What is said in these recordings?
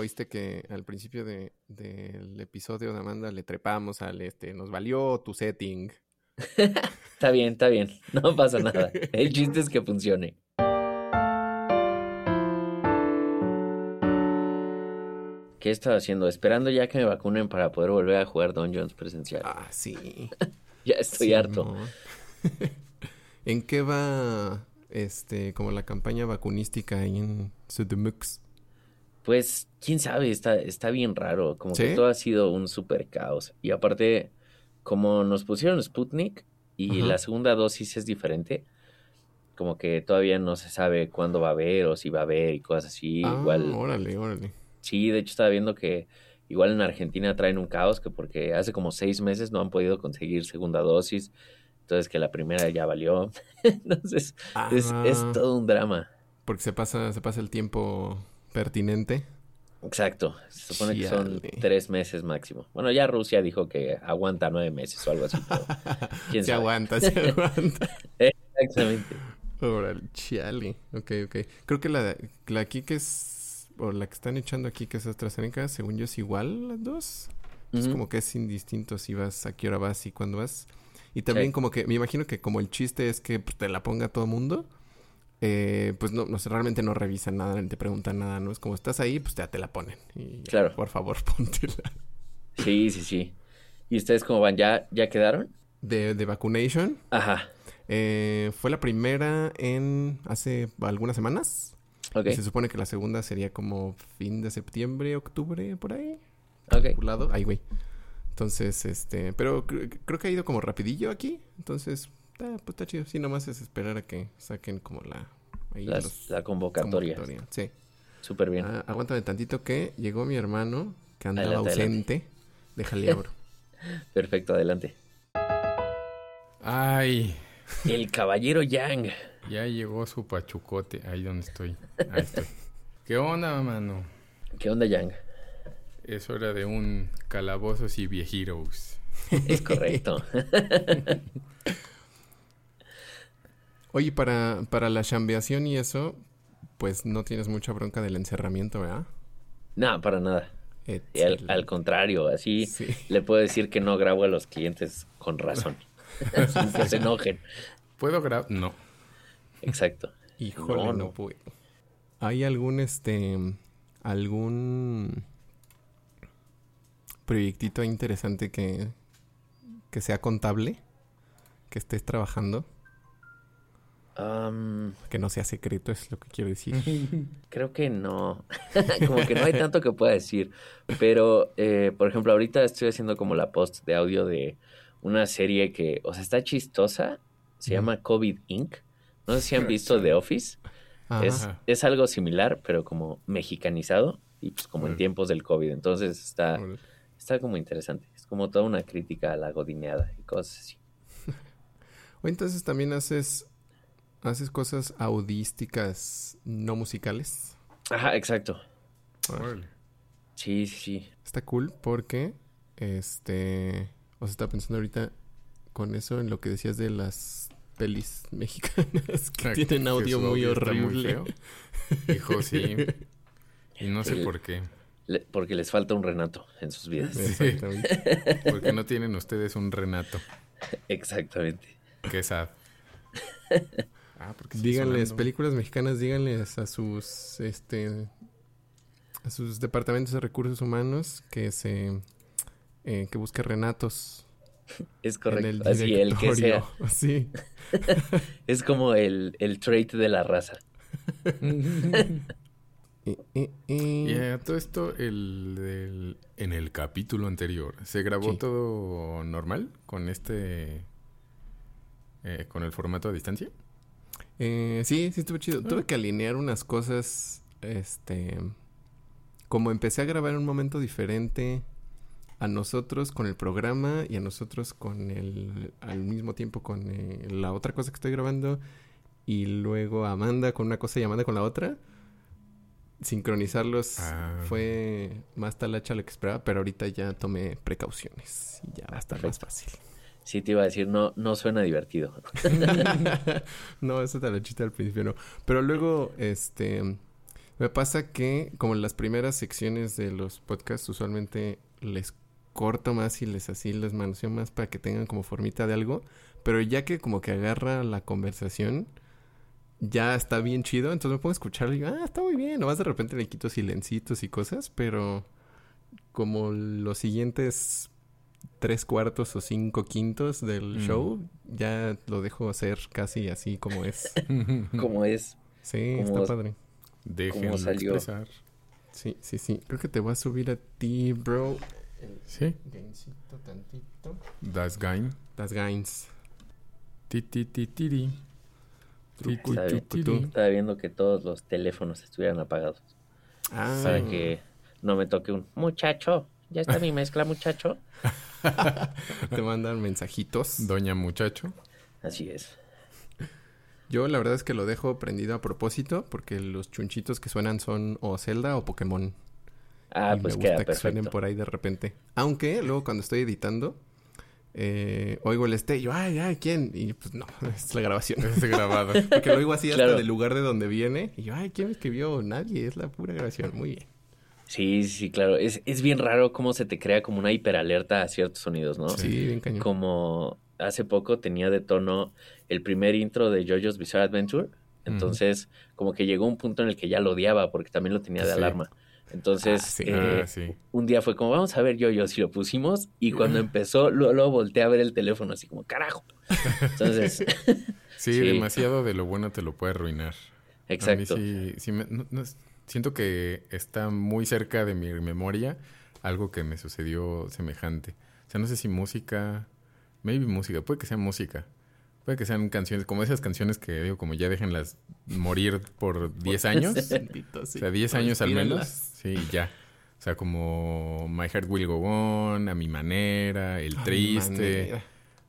oíste que al principio de, del episodio de Amanda le trepamos al este, nos valió tu setting. está bien, está bien, no pasa nada. El chiste es que funcione. ¿Qué he estado haciendo? Esperando ya que me vacunen para poder volver a jugar Dungeons presencial. Ah, sí. ya estoy harto. ¿En qué va este como la campaña vacunística ahí en Sudemux? Pues, quién sabe, está, está bien raro. Como que todo ha sido un super caos. Y aparte, como nos pusieron Sputnik y la segunda dosis es diferente, como que todavía no se sabe cuándo va a haber o si va a haber y cosas así. Ah, igual. Órale, órale. Sí, de hecho estaba viendo que igual en Argentina traen un caos, que porque hace como seis meses no han podido conseguir segunda dosis. Entonces que la primera ya valió. Entonces es, es ah. todo un drama. Porque se pasa, se pasa el tiempo pertinente. Exacto, se supone que son tres meses máximo. Bueno, ya Rusia dijo que aguanta nueve meses o algo así. ¿quién se aguanta, se aguanta. Exactamente. Órale, chiale. Ok, ok. Creo que la, la aquí que es, o la que están echando aquí que es AstraZeneca, según yo es igual las dos. Es como que es indistinto si vas, a qué hora vas y cuándo vas. Y también como que, me imagino que como el chiste es que pues, te la ponga todo mundo mundo eh, pues no, no sé, realmente no revisan nada, ni te preguntan nada, ¿no? Es como estás ahí, pues ya te la ponen. Y claro. Por favor, póntela. Sí, sí, sí. ¿Y ustedes cómo van? ¿Ya, ya quedaron? De, de vacunation. Ajá. Eh, fue la primera en hace algunas semanas. Ok. se supone que la segunda sería como fin de septiembre, octubre, por ahí. Ok. Calculado. Ay, güey. Entonces, este, pero creo que ha ido como rapidillo aquí. Entonces, está, pues está chido. Sí, nomás es esperar a que saquen como la... la convocatoria. Sí. Súper bien. Ah, aguántame tantito que llegó mi hermano que andaba ausente. Déjale abro. Perfecto, adelante. Ay. El caballero Yang. Ya llegó su pachucote. Ahí donde estoy. Ahí estoy. ¿Qué onda, mano? ¿Qué onda, Yang? Es hora de un calabozos y viejiros. Es correcto. Oye, para, para la chambeación y eso, pues no tienes mucha bronca del encerramiento, ¿verdad? No, para nada. Al, contrario, así le puedo decir que no grabo a los clientes con razón. sin que se enojen. ¿Puedo grabar? No. Exacto. Híjole, no, no puedo. ¿Hay algún, este, algún proyectito interesante que, que sea contable? Que estés trabajando que no sea secreto es lo que quiero decir. Creo que no. como que no hay tanto que pueda decir. Pero, eh, por ejemplo, ahorita estoy haciendo como la post de audio de una serie que, o sea, está chistosa. Se llama COVID Inc. No sé si han visto The Office. Es, es, algo similar, pero como mexicanizado y pues como en tiempos del COVID. Entonces está, está como interesante. Es como toda una crítica a la godineada y cosas así. o entonces también haces haces cosas audísticas no musicales. Ajá, exacto. Sí, sí, sí. Está cool porque, este, o sea, estaba pensando ahorita con eso en lo que decías de las pelis mexicanas que tienen audio muy horrible. Hijo, sí. Y no sé por qué. porque les falta un Renato en sus vidas. Exactamente. porque no tienen ustedes un Renato. Exactamente. Qué sad. Ah, díganles, películas mexicanas, díganles a sus, este, a sus departamentos de recursos humanos que se, eh, que busque Renatos. Es correcto, así el que sea. Sí. es como el, el trait de la raza. y, a todo esto, el, en el capítulo anterior, ¿se grabó todo normal con este, eh, con el formato a distancia? Eh, sí, sí estuvo chido. Tuve que alinear unas cosas, este... Como empecé a grabar en un momento diferente a nosotros con el programa y a nosotros con el... al mismo tiempo con eh, la otra cosa que estoy grabando y luego Amanda con una cosa y Amanda con la otra. Sincronizarlos ah. fue más talacha lo que esperaba, pero ahorita ya tomé precauciones y ya va a estar más fácil. Sí, te iba a decir, no, no suena divertido. no, eso te lo chiste al principio, no. Pero luego, este, Me pasa que, como en las primeras secciones de los podcasts, usualmente les corto más y les así les manoseo más para que tengan como formita de algo. Pero ya que como que agarra la conversación, ya está bien chido. Entonces me pongo a escucharlo y digo, ah, está muy bien. Nomás de repente le quito silencitos y cosas, pero como los siguientes tres cuartos o cinco quintos del mm. show, ya lo dejo hacer casi así como es. como es. Sí, está padre. Déjenlo expresar. Sí, sí, sí. Creo que te voy a subir a ti, bro. Sí. tantito. Das Gain. Das Gains. Ti, ti, ti, tiri. Estaba viendo que todos los teléfonos estuvieran apagados. Ah. Para que no me toque un muchacho. Ya está mi mezcla, muchacho. Te mandan mensajitos. Doña muchacho. Así es. Yo la verdad es que lo dejo prendido a propósito porque los chunchitos que suenan son o Zelda o Pokémon. Ah, pues me gusta que suenen por ahí de repente. Aunque luego cuando estoy editando eh, oigo el este y yo, ay, ay, ¿quién? Y pues no, es la grabación. Es grabado. Porque lo oigo así hasta del lugar de donde viene. Y yo, ay, ¿quién escribió? Nadie, es la pura grabación. Muy bien. Sí, sí, claro. Es, es bien raro cómo se te crea como una hiperalerta a ciertos sonidos, ¿no? Sí, bien cañón. Como hace poco tenía de tono el primer intro de JoJo's Bizarre Adventure. Entonces, como que llegó un punto en el que ya lo odiaba porque también lo tenía de alarma. Entonces, ah, eh, ah, un día fue como, vamos a ver yo, yo, si lo pusimos. Y cuando empezó, luego, volteé a ver el teléfono, así como, carajo. Entonces. sí, demasiado de lo bueno te lo puede arruinar. Exacto. sí, siento que está muy cerca de mi memoria algo que me sucedió semejante. O sea, no sé si música, maybe música, puede que sea música. Puede que sean canciones, como esas canciones que digo, como ya déjenlas morir por 10 años. o sea, 10 años al menos. Sí, ya. O sea, como My Heart Will Go On, A Mi Manera, El Triste,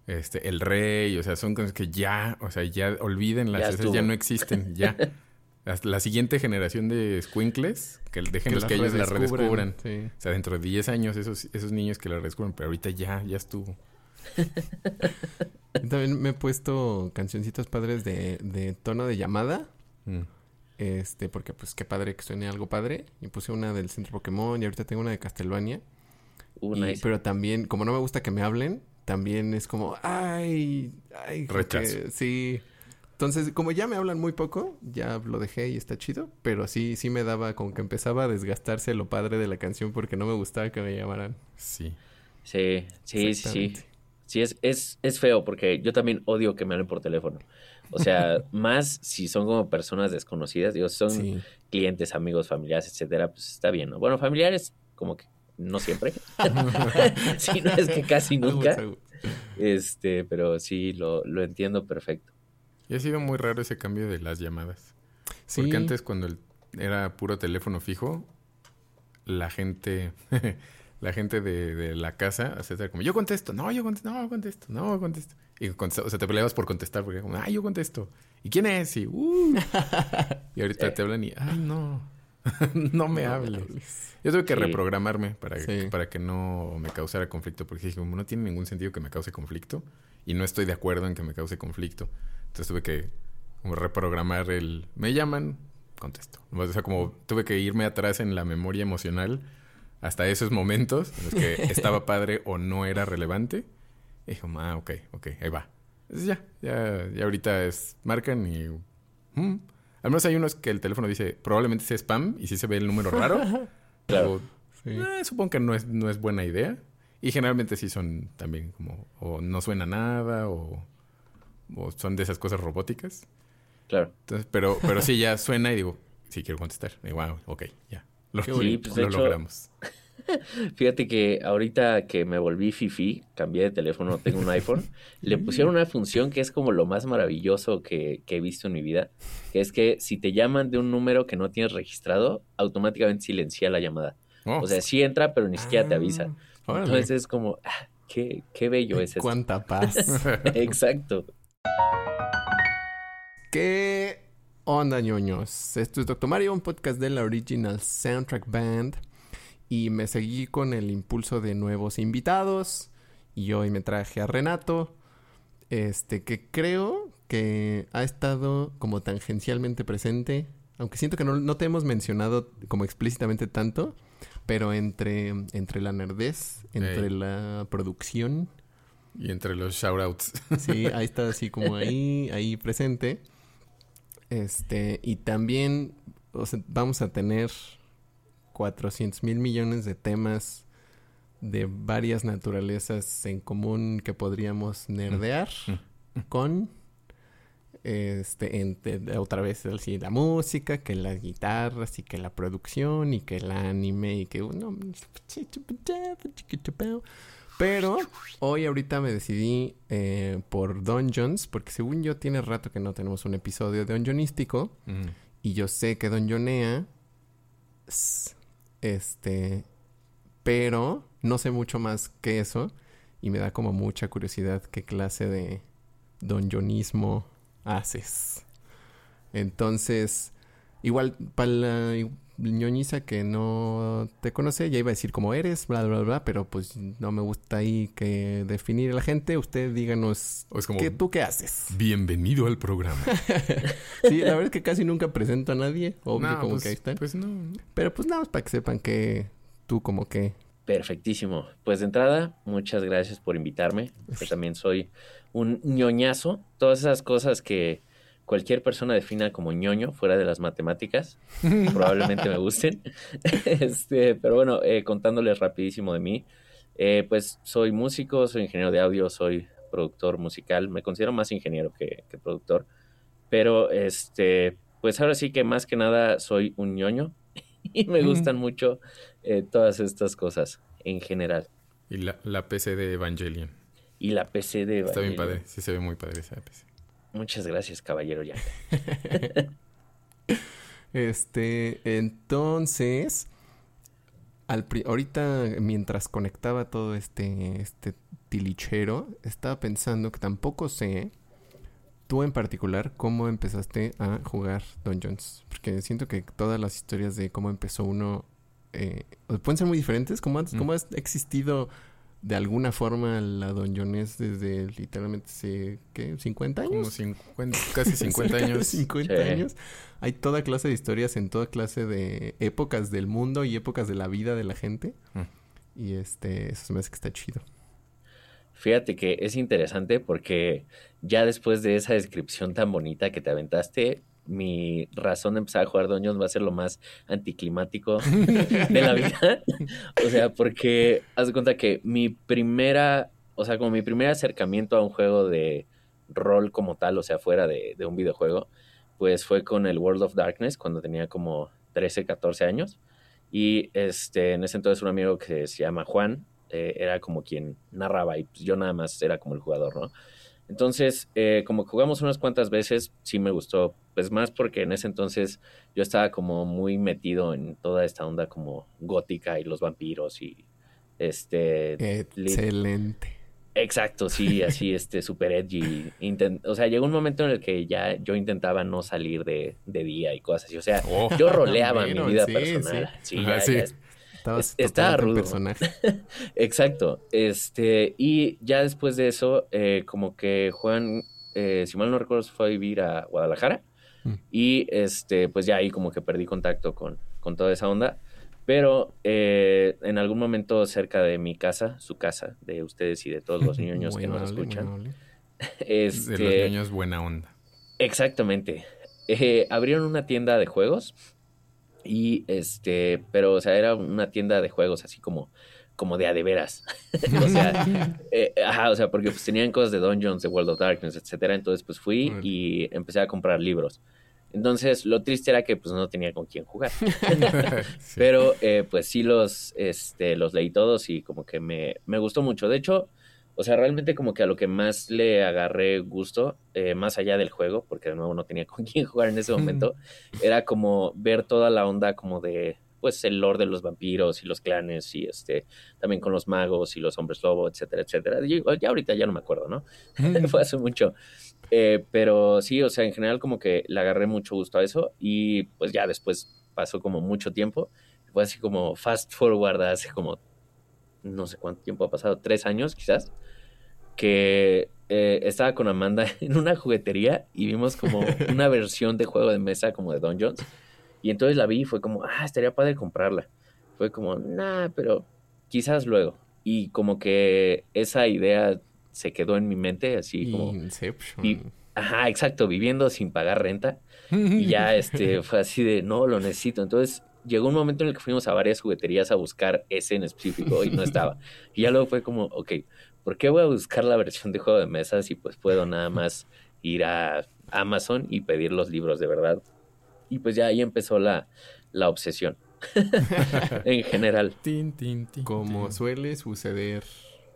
este, El Rey. O sea, son cosas que ya, o sea, ya olvídenlas. Ya, esas ya no existen, ya. La, siguiente generación de squinkles, que déjenlos que, que ellos la redescubran. O sea, dentro de 10 años esos, esos niños que la redescubran, pero ahorita ya, ya estuvo. También me he puesto cancioncitas padres de, de tono de llamada. Mm. Este, porque pues qué padre que suene algo padre. Y puse una del Centro Pokémon y ahorita tengo una de Castlevania. Uh, pero también, como no me gusta que me hablen, también es como, ay, ay, rechazo. sí. Entonces, como ya me hablan muy poco, ya lo dejé y está chido. Pero sí, sí me daba como que empezaba a desgastarse lo padre de la canción porque no me gustaba que me llamaran. Sí. Sí, sí, sí. Sí, es, es, es feo porque yo también odio que me hablen por teléfono. O sea, más si son como personas desconocidas, digo, son clientes, amigos, familiares, etcétera, pues está bien, ¿no? Bueno, familiares, como que no siempre. sí, no es que casi nunca. Este, pero sí, lo, lo entiendo perfecto. Y ha sido muy raro ese cambio de las llamadas. Porque antes, cuando era puro teléfono fijo, la gente la gente de, de la casa, sea, como yo contesto, no, yo contesto, no, contesto, no, contesto. Y o sea, te peleabas por contestar, porque como, ay, yo contesto. ¿Y quién es? Y, uh. y ahorita te hablan y, ay, no, no me hables. Yo tuve que reprogramarme para, que, para que no me causara conflicto, porque dije, como no tiene ningún sentido que me cause conflicto y no estoy de acuerdo en que me cause conflicto. Entonces tuve que como reprogramar el, me llaman, contesto. O sea, como tuve que irme atrás en la memoria emocional hasta esos momentos en los que estaba padre o no era relevante. Y dijo, ah, ok, ok, ahí va. Entonces ya, ya, ya ahorita es, marcan y... Mm". Al menos hay unos que el teléfono dice, probablemente sea spam y si se ve el número raro. claro. Eh, supongo que no es, no es buena idea. Y generalmente sí son también como, o no suena nada, o, o son de esas cosas robóticas. Claro. Entonces, pero, pero sí, ya suena y digo, sí quiero contestar. Y wow, ok, ya. Lo, sí, pues lo logramos. Fíjate que ahorita que me volví fifi, cambié de teléfono, tengo un iPhone, le pusieron una función que es como lo más maravilloso que, he visto en mi vida, que es que si te llaman de un número que no tienes registrado, automáticamente silencia la llamada. Oh. O sea, sí entra, pero ni siquiera te avisa. Ah, Entonces es como, ah, qué, qué bello es eso. Cuánta paz. Exacto. ¿Qué onda, ñoños? Esto es Doctor Mario, un podcast de la Original Soundtrack Band y me seguí con el impulso de nuevos invitados y hoy me traje a Renato, este que creo que ha estado como tangencialmente presente aunque siento que no, te hemos mencionado como explícitamente tanto, pero entre, entre la nerdez, entre la producción. Y entre los shoutouts. Sí, ahí está así como ahí, ahí presente. Este, y también vamos a tener 400 mil millones de temas de varias naturalezas en común que podríamos nerdear con este otra vez la música que las guitarras y que la producción y que el anime y que uno pero hoy ahorita me decidí eh, por Dungeons porque según yo tiene rato que no tenemos un episodio de Dungeonístico y yo sé que Dungeonea este pero no sé mucho más que eso y me da como mucha curiosidad qué clase de donjonismo haces. Entonces, igual para la ñoñiza que no te conoce, ya iba a decir cómo eres, bla, bla, bla, pero pues no me gusta ahí que definir a la gente. Usted díganos, ¿qué, ¿tú qué haces? Bienvenido al programa. sí, la verdad es que casi nunca presento a nadie, obvio, como pues, que ahí están. Pues no. Pero pues nada más para que sepan que tú como que Perfectísimo. Pues de entrada, muchas gracias por invitarme. Yo también soy un ñoñazo. Todas esas cosas que cualquier persona defina como ñoño fuera de las matemáticas, probablemente me gusten. este, pero bueno, eh, contándoles rapidísimo de mí, eh, pues soy músico, soy ingeniero de audio, soy productor musical. Me considero más ingeniero que, que productor. Pero este, pues ahora sí que más que nada soy un ñoño y me gustan mucho eh, todas estas cosas en general. Y la, la, PC de Evangelion. Y la PC de Evangelion. Está bien padre, sí se ve muy padre esa PC. Muchas gracias, caballero ya. este, entonces, al ahorita mientras conectaba todo este, este tilichero, estaba pensando que tampoco sé tú en particular, ¿cómo empezaste a jugar Dungeons? Porque siento que todas las historias de cómo empezó uno eh, pueden ser muy diferentes. ¿Cómo, ha existido de alguna forma la Dungeones desde literalmente ¿qué? ¿50 años? Como 50, casi 50 años. 50 años. Hay toda clase de historias en toda clase de épocas del mundo y épocas de la vida de la gente. Mm. Y este, eso se me hace que está chido. Fíjate que es interesante porque ya después de esa descripción tan bonita que te aventaste, mi razón de empezar a jugar Dungeons va a ser lo más anticlimático de la vida. o sea, porque haz de cuenta que mi primera, o sea, como mi primer acercamiento a un juego de rol como tal, o sea, fuera de, de un videojuego, pues fue con el World of Darkness cuando tenía como 13, 14 años. Y este, en ese entonces un amigo que se llama Juan, eh, era como quien narraba y pues, yo nada más era como el jugador, ¿no? Entonces, eh, como jugamos unas cuantas veces, sí me gustó, pues más porque en ese entonces yo estaba como muy metido en toda esta onda como gótica y los vampiros y este... Excelente. Exacto, sí, así, este, super edgy. o sea, llegó un momento en el que ya yo intentaba no salir de, día y cosas así. O sea, oh. yo roleaba mi vida personal. Sí, sí. Estaba rudo. personaje. Exacto. Este, y ya después de eso, eh, como que Juan, eh, si mal no recuerdo, fue a vivir a Guadalajara. Mm. Y este, pues ya ahí como que perdí contacto con, con toda esa onda. Pero eh, en algún momento cerca de mi casa, su casa, de ustedes y de todos los niños que nos escuchan. Este, de los niños buena onda. Exactamente. abrieron una tienda de juegos y este, pero o sea, era una tienda de juegos así como, como de a de veras. o sea, eh, ajá, o sea, porque pues tenían cosas de Dungeons, de World of Darkness, etcétera. Entonces, pues fui y empecé a comprar libros. Entonces, lo triste era que pues no tenía con quién jugar. Pero eh, pues sí los, este, los leí todos y como que me, me gustó mucho. De hecho, o sea, realmente como que a lo que más le agarré gusto, eh, más allá del juego, porque de nuevo no tenía con quién jugar en ese momento, era como ver toda la onda como de, pues, el lore de los vampiros y los clanes y este, también con los magos y los hombres lobo, etcétera, etcétera. ya ahorita ya no me acuerdo, ¿no? Fue hace mucho. Eh, pero sí, o sea, en general como que le agarré mucho gusto a eso y pues ya después pasó como mucho tiempo. Fue así como fast forward hace como no sé cuánto tiempo ha pasado, tres años quizás, que eh, estaba con Amanda en una juguetería y vimos como una versión de juego de mesa como de Dungeons. Y entonces la vi y fue como, ah, estaría padre comprarla. Fue como, nah, pero quizás luego. Y como que esa idea se quedó en mi mente, así como... Inception. ajá, exacto, viviendo sin pagar renta. Y ya este, fue así de, no, lo necesito. Entonces llegó un momento en el que fuimos a varias jugueterías a buscar ese en específico y no estaba. Y ya luego fue como, ok, ¿por qué voy a buscar la versión de juego de mesa si pues puedo nada más ir a Amazon y pedir los libros de verdad? Y pues ya ahí empezó la, la obsesión. en general. como suele suceder.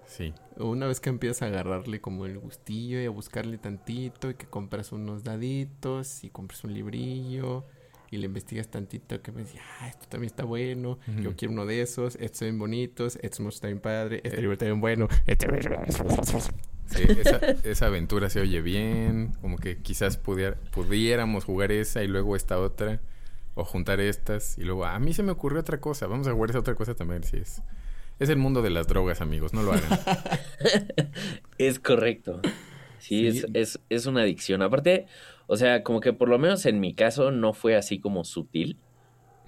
Sí. Una vez que empiezas a agarrarle como el gustillo y a buscarle tantito y que compras unos daditos y compras un librillo y le investigas tantito que me dice, ah, esto también está bueno, yo quiero uno de esos, estos están bonitos, estos está bien padre, este libro está bien bueno, este... Sí, esa, esa, aventura se oye bien, como que quizás pudiéramos jugar esa y luego esta otra, o juntar estas, y luego a mí se me ocurrió otra cosa, vamos a jugar esa otra cosa también, si es... Es el mundo de las drogas, amigos, no lo hagan. es correcto. Sí, Es, es, es, una adicción. Aparte, o sea, como que por lo menos en mi caso no fue así como sutil.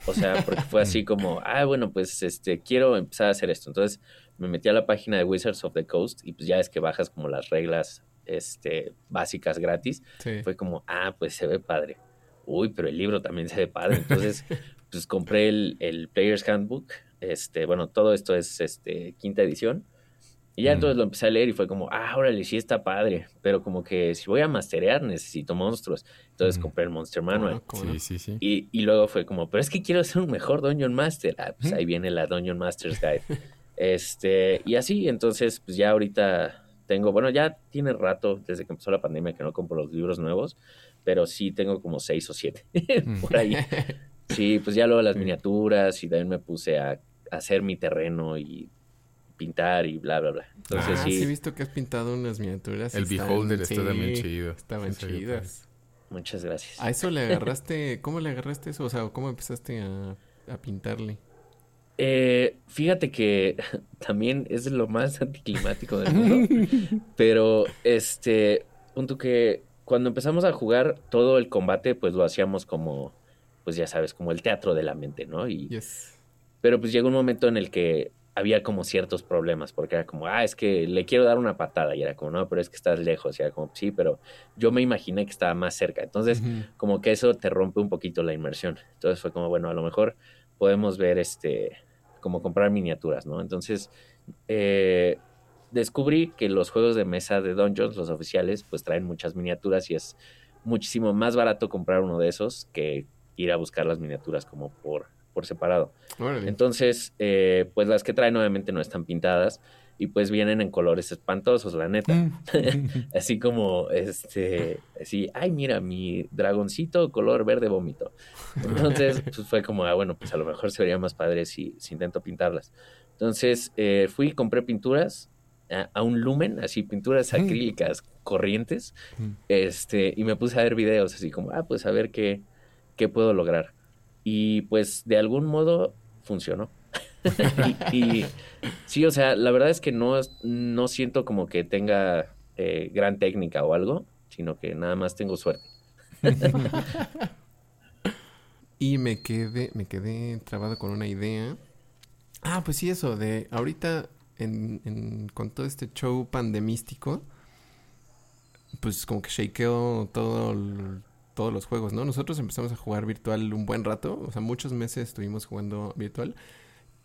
O sea, porque fue así como, ah, bueno, pues este, quiero empezar a hacer esto. Entonces me metí a la página de Wizards of the Coast y pues ya es que bajas como las reglas este, básicas gratis. Fue como, ah, pues se ve padre. Uy, pero el libro también se ve padre. Entonces, pues compré el, el Player's Handbook. Este, bueno, todo esto es este, quinta edición. Y ya entonces lo empecé a leer y fue como, ah, órale, sí está padre. Pero como que si voy a masterear necesito monstruos. Entonces compré el Monster Manual. Ah, sí, sí, sí. Y, y, luego fue como, pero es que quiero ser un mejor Dungeon Master. Ah, pues ahí viene la Dungeon Master's Guide. este, y así, entonces, pues ya ahorita tengo, bueno, ya tiene rato desde que empezó la pandemia que no compro los libros nuevos, pero sí tengo como seis o siete por ahí. Sí, pues ya luego las miniaturas y también me puse a hacer mi terreno y pintar y bla, bla, bla. Entonces, ah, sí. he visto que has pintado unas miniaturas. El Beholder está también chido. Estaban chidas. Muchas gracias. ¿A eso le agarraste? ¿Cómo le agarraste eso? O sea, ¿cómo empezaste a, a pintarle? Eh, fíjate que también es lo más anticlimático del mundo. pero, este, punto que cuando empezamos a jugar, todo el combate, pues lo hacíamos como, pues ya sabes, como el teatro de la mente, ¿no? Y, Pero pues llegó un momento en el que había como ciertos problemas, porque era como, ah, es que le quiero dar una patada, y era como, no, pero es que estás lejos, y era como, sí, pero yo me imaginé que estaba más cerca. Entonces, como que eso te rompe un poquito la inmersión. Entonces fue como, bueno, a lo mejor podemos ver este, como comprar miniaturas, ¿no? Entonces, eh, descubrí que los juegos de mesa de Dungeons, los oficiales, pues traen muchas miniaturas y es muchísimo más barato comprar uno de esos que ir a buscar las miniaturas como por por separado. Entonces, eh, pues las que traen obviamente no están pintadas y pues vienen en colores espantosos, la neta. Mm. así como, este, así, ay, mira, mi dragoncito color verde vómito. Entonces, pues fue como, ah, bueno, pues a lo mejor se vería más padre si, si intento pintarlas. Entonces, eh, fui y compré pinturas a, un lumen, así pinturas acrílicas corrientes, mm. este, y me puse a ver videos, así como, ah, pues a ver qué, qué puedo lograr. Y pues de algún modo funcionó. y, sí, o sea, la verdad es que no, no siento como que tenga eh, gran técnica o algo, sino que nada más tengo suerte. y me quedé, me quedé trabado con una idea. Ah, pues sí, eso, de ahorita en, con todo este show pandemístico, pues como que shakeó todo todos los juegos, ¿no? Nosotros empezamos a jugar virtual un buen rato, o sea, muchos meses estuvimos jugando virtual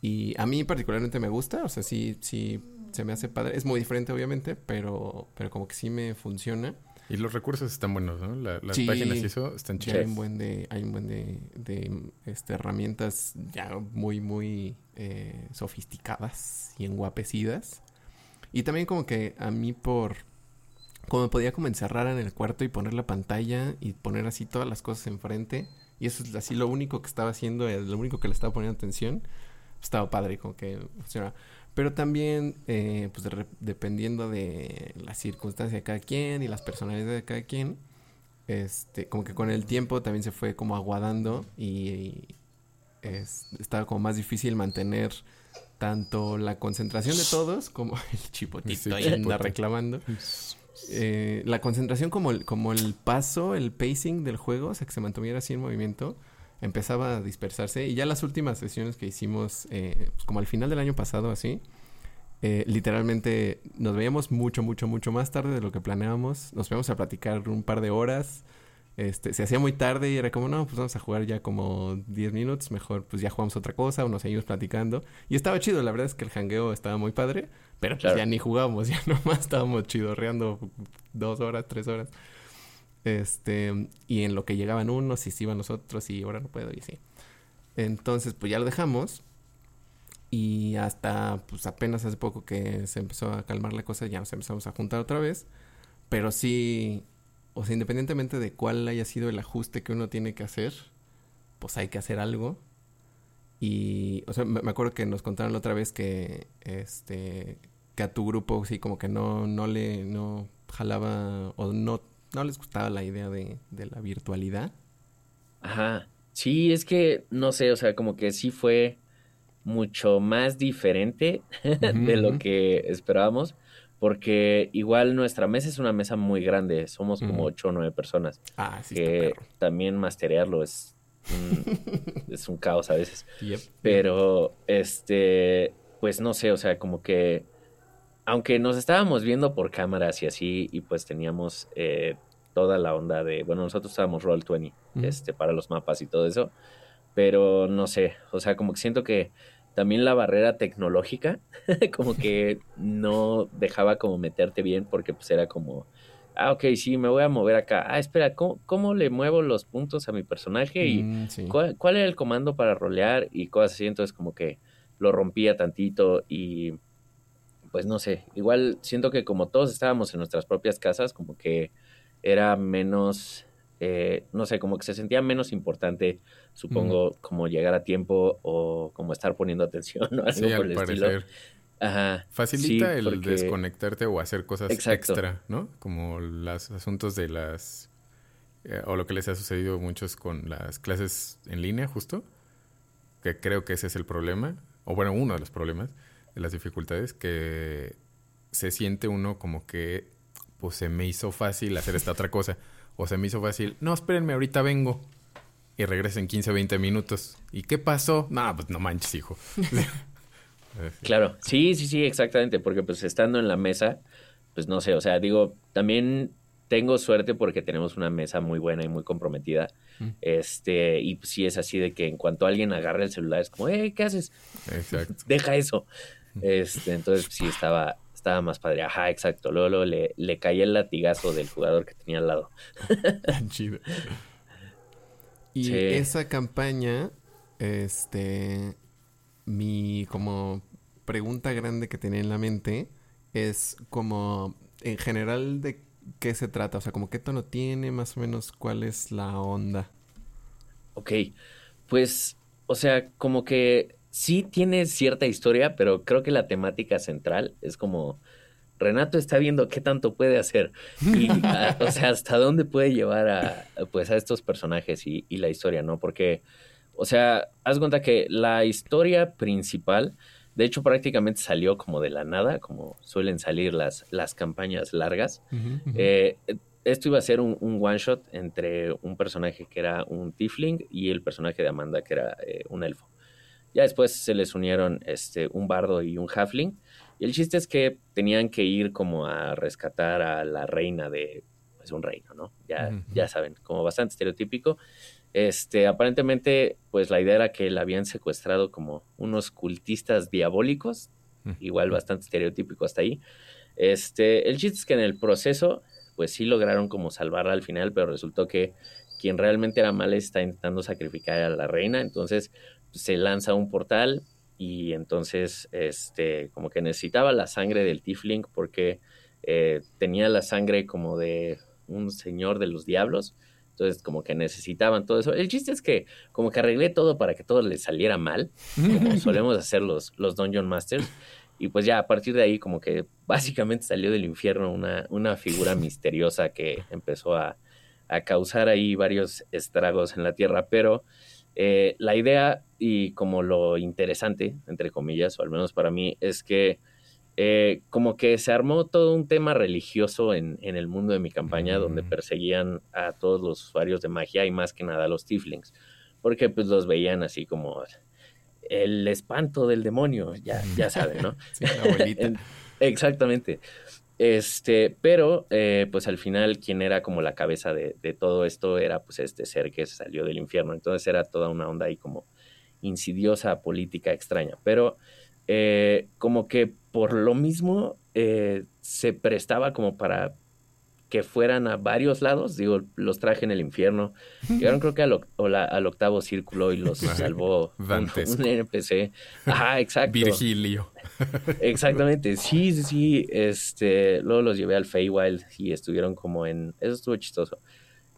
y a mí particularmente me gusta, o sea, sí, sí se me hace padre, es muy diferente obviamente, pero, pero como que sí me funciona. Y los recursos están buenos, ¿no? las páginas y eso están chidas. Hay un buen de, hay un buen de, de este, herramientas ya muy, muy eh, sofisticadas y enguapecidas. Y también como que a mí por como podía como encerrar en el cuarto y poner la pantalla y poner así todas las cosas enfrente. Y eso es así lo único que estaba haciendo, eh, lo único que le estaba poniendo atención. Estaba padre, como que funciona. Pero también, eh, pues dependiendo de la circunstancia de cada quien y las personalidades de cada quien, este, como que con el tiempo también se fue como aguadando y, estaba como más difícil mantener tanto la concentración de todos como el chipotito ahí anda reclamando. Eh, la concentración como el, como el paso, el pacing del juego, o sea, que se mantuviera así en movimiento, empezaba a dispersarse. Y ya las últimas sesiones que hicimos, eh, pues como al final del año pasado, así, eh, literalmente nos veíamos mucho, mucho, mucho más tarde de lo que planeábamos. Nos fuimos a platicar un par de horas. Este, se hacía muy tarde y era como, no, pues vamos a jugar ya como 10 minutos, mejor pues ya jugamos otra cosa o nos seguimos platicando. Y estaba chido, la verdad es que el jangueo estaba muy padre, pero pues ya ni jugábamos, ya nomás estábamos chidorreando dos horas, tres horas. Este, y en lo que llegaban unos y se iban los otros y ahora no puedo y así. Entonces, pues ya lo dejamos. Y hasta, pues apenas hace poco que se empezó a calmar la cosa, ya nos empezamos a juntar otra vez. Pero sí, o sea, independientemente de cuál haya sido el ajuste que uno tiene que hacer, pues hay que hacer algo. Y, o sea, me, acuerdo que nos contaron la otra vez que, este, que a tu grupo sí como que no, no le, no jalaba o no no les gustaba la idea de, la virtualidad. Ajá. Sí, es que, no sé, o sea, como que sí fue mucho más diferente de lo que esperábamos, porque igual nuestra mesa es una mesa muy grande, somos como ocho o nueve personas. Ah, sí. Que también masterearlo es un, es un caos a veces. Pero, este, pues no sé, o sea, como que aunque nos estábamos viendo por cámaras y así, y pues teníamos eh, toda la onda de, bueno, nosotros estábamos Roll20 este, para los mapas y todo eso, pero no sé, o sea, como que siento que también la barrera tecnológica, como que no dejaba como meterte bien, porque pues era como, ah, ok, sí, me voy a mover acá. Ah, espera, ¿cómo, le muevo los puntos a mi personaje? ¿Y mm, ¿cuál, cuál, era el comando para rolear? Y cosas así, entonces como que lo rompía tantito y pues no sé, igual siento que como todos estábamos en nuestras propias casas, como que era menos, eh, no sé, como que se sentía menos importante, supongo, como llegar a tiempo o como estar poniendo atención o algo por el estilo. Ajá. Facilita el desconectarte o hacer cosas extra, ¿no? Como los asuntos de las... Eh, o lo que les ha sucedido a muchos con las clases en línea, justo. Que creo que ese es el problema. O bueno, uno de los problemas de las dificultades, que se siente uno como que pues se me hizo fácil hacer esta otra cosa. O se me hizo fácil, no, espérenme, ahorita vengo. Y regreso en 15 o 20 minutos. ¿Y qué pasó? No, pues no manches, hijo. claro, sí, sí, sí, exactamente. Porque pues estando en la mesa, pues no sé, o sea, digo, también tengo suerte porque tenemos una mesa muy buena y muy comprometida. Mm. Este, y pues sí es así de que en cuanto alguien agarra el celular es como, hey, ¿qué haces? Exacto. Deja eso. Este, entonces sí estaba, estaba más padre. Ajá, exacto. Luego, le, le caía el latigazo del jugador que tenía al lado. Chido. Y esa campaña, este, mi como pregunta grande que tenía en la mente es como en general de qué se trata, o sea, como qué tono tiene, más o menos cuál es la onda. Ok, pues, o sea, como que sí tiene cierta historia, pero creo que la temática central es como Renato está viendo qué tanto puede hacer y, o sea, hasta dónde puede llevar a, pues, a estos personajes y, la historia, ¿no? Porque, o sea, haz cuenta que la historia principal, de hecho, prácticamente salió como de la nada, como suelen salir las, las campañas largas. Eh, esto iba a ser un, one shot entre un personaje que era un tiefling y el personaje de Amanda que era eh, un elfo. Ya después se les unieron este, un bardo y un halfling. Y el chiste es que tenían que ir como a rescatar a la reina de pues, un reino, ¿no? Ya, ya saben, como bastante estereotípico. Este, aparentemente, pues la idea era que la habían secuestrado como unos cultistas diabólicos, igual bastante estereotípico hasta ahí. Este, el chiste es que en el proceso, pues sí lograron como salvarla al final, pero resultó que quien realmente era mal está intentando sacrificar a la reina, entonces se lanza un portal y entonces este como que necesitaba la sangre del Tifling porque eh, tenía la sangre como de un señor de los diablos. Entonces, como que necesitaban todo eso. El chiste es que, como que arreglé todo para que todo les saliera mal, como solemos hacer los, los Dungeon Masters. Y pues ya a partir de ahí, como que básicamente salió del infierno una, una figura misteriosa que empezó a, a causar ahí varios estragos en la tierra. Pero eh, la idea y como lo interesante, entre comillas, o al menos para mí, es que eh, como que se armó todo un tema religioso en, el mundo de mi campaña, donde mm. perseguían a todos los usuarios de magia y más que nada a los tieflings. porque pues los veían así como el espanto del demonio, ya, ya saben, ¿no? Sí. Exactamente. Este, pero eh, pues al final quien era como la cabeza de, de, todo esto era pues este ser que salió del infierno. Entonces era toda una onda ahí como insidiosa, política extraña. Pero eh, como que por lo mismo eh, se prestaba como para que fueran a varios lados, digo, los traje en el infierno, llegaron creo que al, al octavo círculo y los salvó un, un, NPC. Ajá, exacto. Virgilio. Exactamente, sí, sí, sí, este, luego los llevé al Feywild y estuvieron como en, eso estuvo chistoso,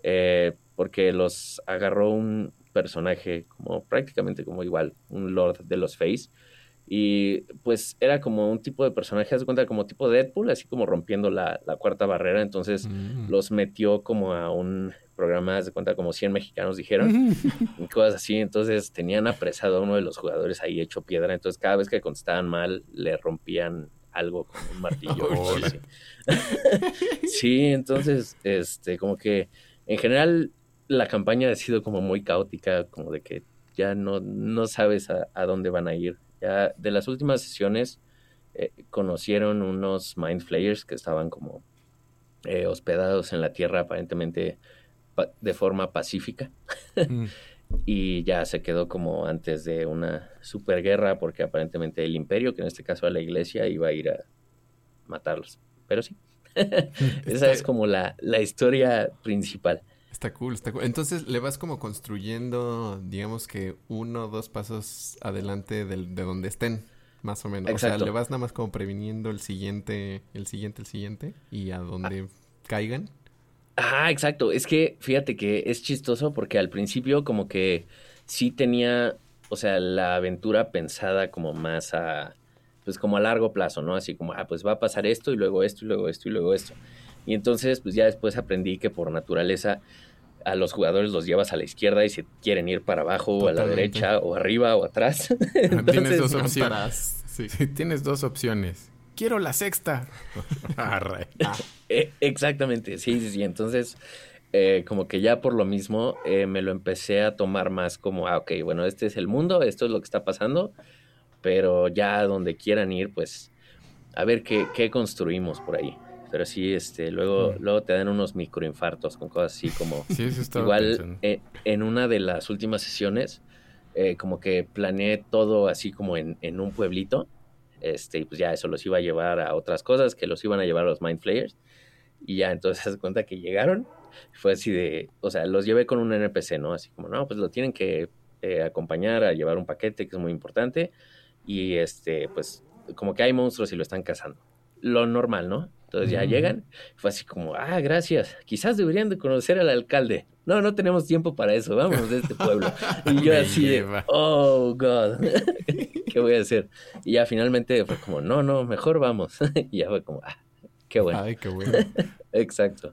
eh, porque los agarró un personaje como prácticamente como igual, un lord de los Feys, y pues era como un tipo de personaje, haz cuenta, como tipo Deadpool, así como rompiendo la, la cuarta barrera. Entonces mm. los metió como a un programa, haz de cuenta, como 100 mexicanos dijeron, y cosas así. Entonces tenían apresado a uno de los jugadores ahí hecho piedra. Entonces cada vez que contestaban mal, le rompían algo con un martillo. Oh, sí. sí, entonces, este, como que en general la campaña ha sido como muy caótica, como de que ya no, no sabes a, a dónde van a ir de las últimas sesiones eh, conocieron unos Mind Flayers que estaban como eh, hospedados en la Tierra aparentemente de forma pacífica. Mm. y ya se quedó como antes de una superguerra porque aparentemente el imperio, que en este caso era la iglesia, iba a ir a matarlos. Pero sí, esa es como la, la historia principal. Está cool, está cool. Entonces le vas como construyendo, digamos que uno o dos pasos adelante de, de donde estén, más o menos. Exacto. O sea, le vas nada más como previniendo el siguiente, el siguiente, el siguiente, y a donde caigan. Ajá, exacto. Es que fíjate que es chistoso porque al principio como que sí tenía, o sea, la aventura pensada como más a, pues como a largo plazo, ¿no? Así como, ah, pues va a pasar esto y luego esto y luego esto y luego esto. Y entonces, pues ya después aprendí que por naturaleza a los jugadores los llevas a la izquierda y si quieren ir para abajo o a la derecha o arriba o atrás. entonces, tienes dos opciones. Sí. tienes dos opciones. Quiero la sexta. eh, exactamente, sí, sí, sí. Entonces, eh, como que ya por lo mismo eh, me lo empecé a tomar más como, ah, ok, bueno, este es el mundo, esto es lo que está pasando, pero ya donde quieran ir, pues a ver qué, qué construimos por ahí pero sí, este, luego, mm. luego te dan unos microinfartos con cosas así como... Sí, igual eh, en una de las últimas sesiones, eh, como que planeé todo así como en, en, un pueblito, este, y pues ya eso los iba a llevar a otras cosas que los iban a llevar a los Mind Flayers, y ya entonces se cuenta que llegaron, fue así de, o sea, los llevé con un NPC, ¿no? Así como, no, pues lo tienen que eh, acompañar a llevar un paquete que es muy importante, y este, pues como que hay monstruos y lo están cazando. Lo normal, ¿no? Entonces ya llegan, fue así como, ah, gracias, quizás deberían de conocer al alcalde. No, no tenemos tiempo para eso, vámonos de este pueblo. Y yo así, oh, God, ¿qué voy a hacer? Y ya finalmente fue como, no, no, mejor vamos. y ya fue como, ah, qué bueno. Ay, qué bueno. Exacto.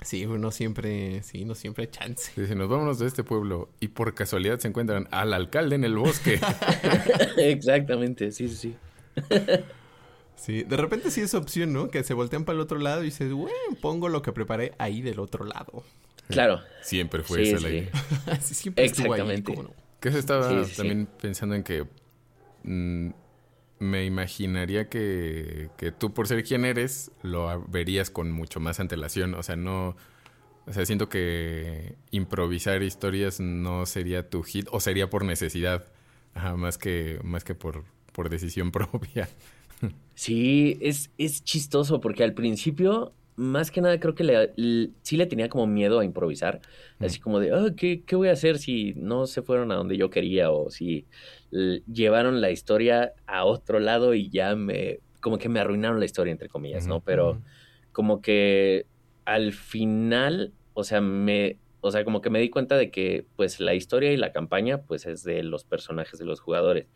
Sí, uno siempre, sí, no siempre hay chance. Dice, nos vámonos de este pueblo y por casualidad se encuentran al alcalde en el bosque. Exactamente, sí, sí. Sí, de repente sí es opción, ¿no? Que se voltean para el otro lado y dices, bueno, pongo lo que preparé ahí del otro lado. Claro. Siempre fue esa la idea. sí, siempre Exactamente. Que se estaba también pensando en que mm, me imaginaría que, que tú, por ser quien eres, lo verías con mucho más antelación. O sea, no. O sea, siento que improvisar historias no sería tu hit, o sería por necesidad, ajá, más que, más que por, por decisión propia. Sí, es, es chistoso porque al principio, más que nada, creo que le, sí le tenía como miedo a improvisar. Mm. Así como de, oh, ¿qué, ¿qué, voy a hacer si no se fueron a donde yo quería o si llevaron la historia a otro lado y ya me, como que me arruinaron la historia, entre comillas, ¿no? Pero como que al final, o sea, me, o sea, como que me di cuenta de que pues la historia y la campaña pues es de los personajes de los jugadores.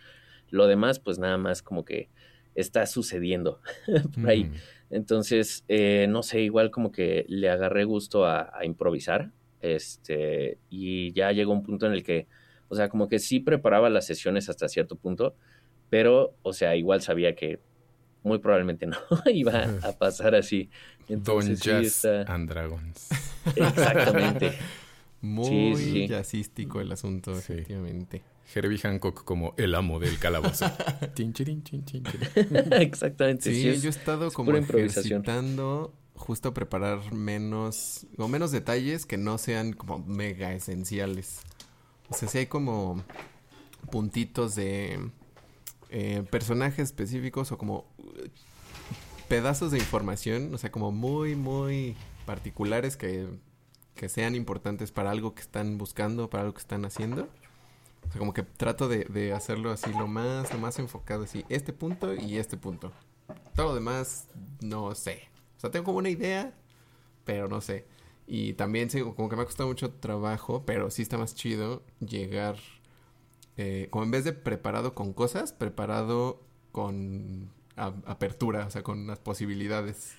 Lo demás pues nada más como que está sucediendo por ahí. Entonces, eh, no sé, igual como que le agarré gusto a, improvisar. Este, y ya llegó un punto en el que, o sea, como que sí preparaba las sesiones hasta cierto punto, pero, o sea, igual sabía que muy probablemente no iba a pasar así. Entonces, Don and Dragons. Exactamente. Muy jazzístico el asunto, efectivamente. Herbie Hancock como el amo del calabozo. Exactamente. Sí, yo he estado como ejercitando justo preparar menos o menos detalles que no sean como mega esenciales. O sea, si hay como puntitos de eh, personajes específicos o como eh, pedazos de información, o sea, como muy, muy particulares que, que sean importantes para algo que están buscando, para algo que están haciendo o sea, como que trato de, de hacerlo así lo más, lo más enfocado, así, este punto y este punto. Todo lo demás, no sé. O sea, tengo como una idea, pero no sé. Y también sí, como que me ha costado mucho trabajo, pero sí está más chido llegar, eh, como en vez de preparado con cosas, preparado con apertura, o sea, con las posibilidades.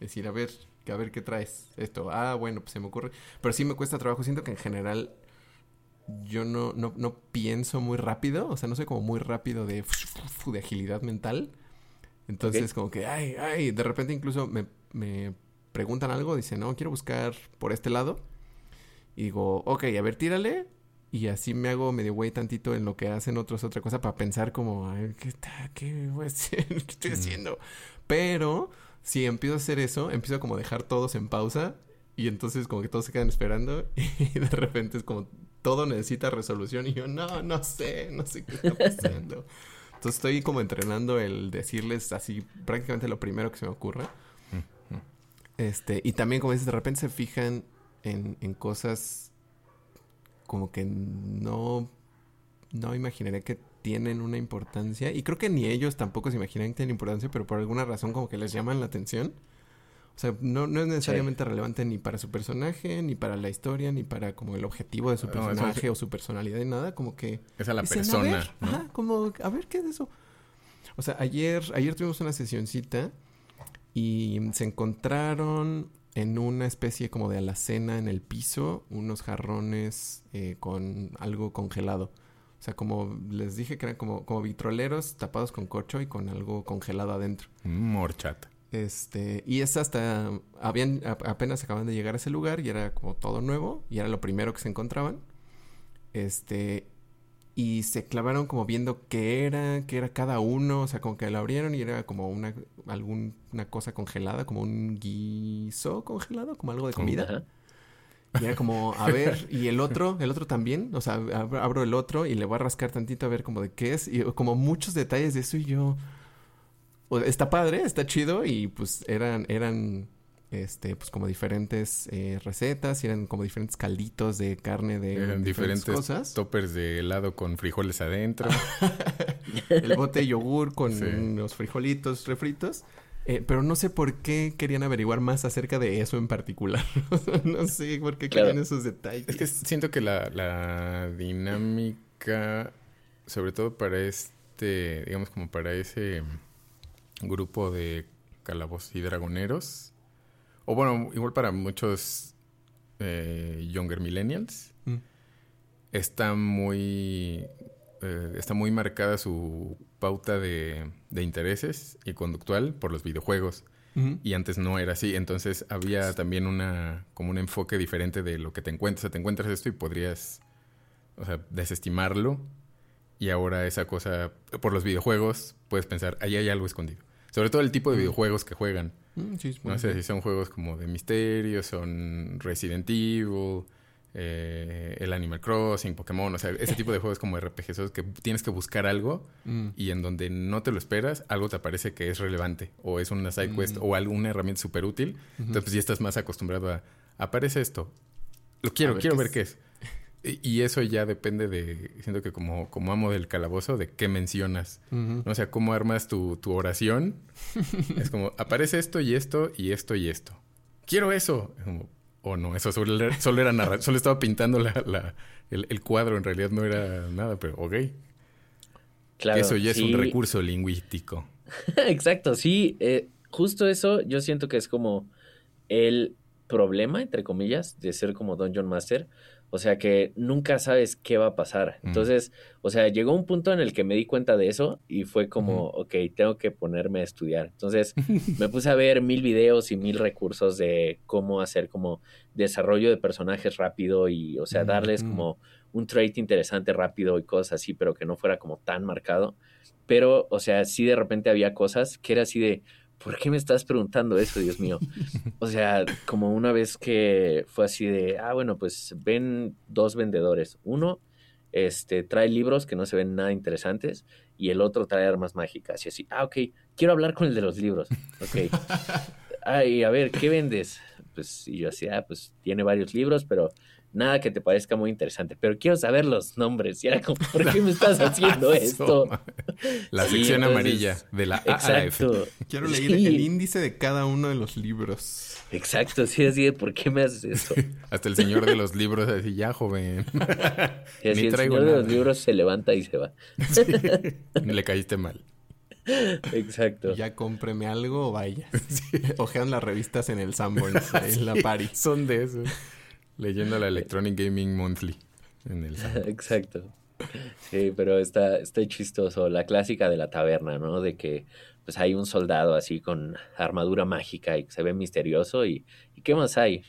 Decir, a ver, a ver qué traes esto. Ah, bueno, pues se me ocurre. Pero sí me cuesta trabajo. Siento que en general yo no, no, no, pienso muy rápido, o sea, no soy como muy rápido de, de agilidad mental. Entonces, como que, ay, ay, de repente incluso me, me preguntan algo, dicen, no, quiero buscar por este lado. Y digo, ok, a ver, tírale. Y así me hago medio güey tantito en lo que hacen otros otra cosa para pensar como, ay, ¿qué, está, qué, voy a hacer? ¿Qué estoy haciendo? Pero si empiezo a hacer eso, empiezo a como dejar todos en pausa y entonces como que todos se quedan esperando y de repente es como todo necesita resolución y yo no, no sé, no sé qué está pasando. Entonces estoy como entrenando el decirles así prácticamente lo primero que se me ocurra. Este, y también como dices, de repente se fijan en, en cosas como que no, no imaginaría que tienen una importancia. Y creo que ni ellos tampoco se imaginan que tienen importancia, pero por alguna razón como que les llaman la atención. O sea, no, no es necesariamente relevante ni para su personaje, ni para la historia, ni para como el objetivo de su personaje o su personalidad y nada, como que... Es a la persona. Ajá, como, a ver, ¿qué es eso? O sea, ayer, ayer tuvimos una sesioncita y se encontraron en una especie como de alacena en el piso unos jarrones eh, con algo congelado. O sea, como les dije que eran como, como vitroleros tapados con corcho y con algo congelado adentro. Morchata. Este, y es hasta, habían, apenas acaban de llegar a ese lugar y era como todo nuevo y era lo primero que se encontraban. Este, y se clavaron como viendo qué era, qué era cada uno, o sea, como que lo abrieron y era como una, alguna cosa congelada, como un guiso congelado, como algo de comida. Y era como, a ver, y el otro, el otro también, o sea, abro el otro y le voy a rascar tantito a ver como de qué es, y como muchos detalles de eso y yo está padre, está chido y pues eran, eran, este, pues como diferentes eh, recetas y eran como diferentes calditos de carne de eran diferentes, cosas. toppers de helado con frijoles adentro. El bote de yogur con los frijolitos refritos. Eh, pero no sé por qué querían averiguar más acerca de eso en particular. no sé por qué querían esos detalles. Es que siento que la, la dinámica, sobre todo para este, digamos como para ese grupo de calabozos y dragoneros. O bueno, igual para muchos eh, younger millennials. Mm. Está muy. Eh, está muy marcada su pauta de, de, intereses y conductual por los videojuegos. Y antes no era así. Entonces había también una. como un enfoque diferente de lo que te encuentras. O sea, te encuentras esto y podrías. O sea, desestimarlo. Y ahora esa cosa. Por los videojuegos, puedes pensar, ahí hay algo escondido. Sobre todo el tipo de mm. videojuegos que juegan. Mm, no sé si son juegos como de misterio, son Resident Evil, eh, el Animal Crossing, Pokémon, o sea, ese tipo de juegos como RPGs que tienes que buscar algo mm. y en donde no te lo esperas, algo te aparece que es relevante o es una side quest o alguna herramienta súper útil. Entonces pues, ya estás más acostumbrado a, aparece esto. Lo quiero, quiero ver qué es. Y eso ya depende de, siento que como, como amo del calabozo, de qué mencionas. O sea, cómo armas tu, tu oración. es como, aparece esto y esto y esto y esto. Quiero eso. o oh, no, eso solo era, solo era solo estaba pintando la, el, cuadro, en realidad no era nada, pero ok. Claro, eso ya es un recurso lingüístico. Exacto, sí. Eh, justo eso yo siento que es como el problema, entre comillas, de ser como Dungeon Master O sea que nunca sabes qué va a pasar. Entonces, o sea, llegó un punto en el que me di cuenta de eso y fue como, ok, tengo que ponerme a estudiar. Entonces, me puse a ver mil videos y mil recursos de cómo hacer como desarrollo de personajes rápido y, o sea, darles como un trait interesante rápido y cosas así, pero que no fuera como tan marcado. Pero, o sea, sí de repente había cosas que era así de, ¿por qué me estás preguntando eso, Dios mío? O sea, como una vez que fue así de, ah, bueno, pues ven dos vendedores. Uno este, trae libros que no se ven nada interesantes y el otro trae armas mágicas. Y así, ah, ok, quiero hablar con el de los libros. Ok. Ay, a ver, ¿qué vendes? Pues, y yo así, ah, pues tiene varios libros, pero nada que te parezca muy interesante, pero quiero saber los nombres. Y era como, ¿por qué me estás haciendo esto? La sección amarilla de la exacto. Quiero leer el índice de cada uno de los libros. Exacto, sí, así de, ¿por qué me haces esto? Hasta el señor de los libros así, ya, joven. Y así el señor de los libros se levanta y se va. Le caíste mal. Exacto. Ya cómpreme algo o vaya. Ojean las revistas en el Sanborns, en la Paris. Son de esos. Leyendo la Electronic Gaming Monthly. En el Exacto. Sí, pero está, está chistoso. La clásica de la taberna, ¿no? De que pues hay un soldado así con armadura mágica y se ve misterioso. ¿Y, ¿y qué más hay?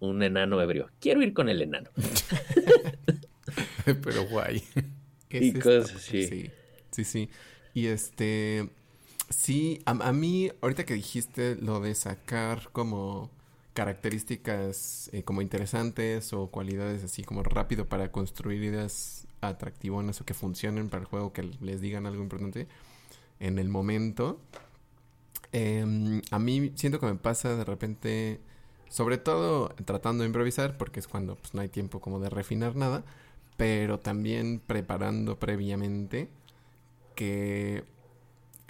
Un enano ebrio. Quiero ir con el enano. pero guay. y cosas así. Sí, sí, sí. Y este... Sí, a mí, ahorita que dijiste lo de sacar como características eh, como interesantes o cualidades así como rápido para construir ideas atractivonas o que funcionen para el juego, que les digan algo importante en el momento. Em, a mí siento que me pasa de repente, sobre todo tratando de improvisar, porque es cuando pues, no hay tiempo como de refinar nada, pero también preparando previamente que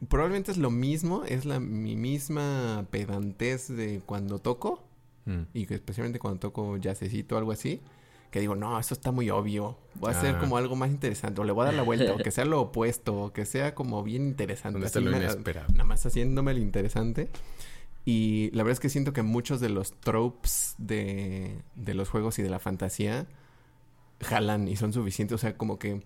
probablemente es lo mismo, es la mi misma pedantez de cuando toco, Mm. Y que especialmente cuando toco jazzecito o algo así, que digo, no, eso está muy obvio. Voy a hacer ah. como algo más interesante. O le voy a dar la vuelta. o que sea lo opuesto. O que sea como bien interesante. Así, Nada más haciéndome lo interesante. Y la verdad es que siento que muchos de los tropes de, de los juegos y de la fantasía jalan y son suficientes. O sea, como que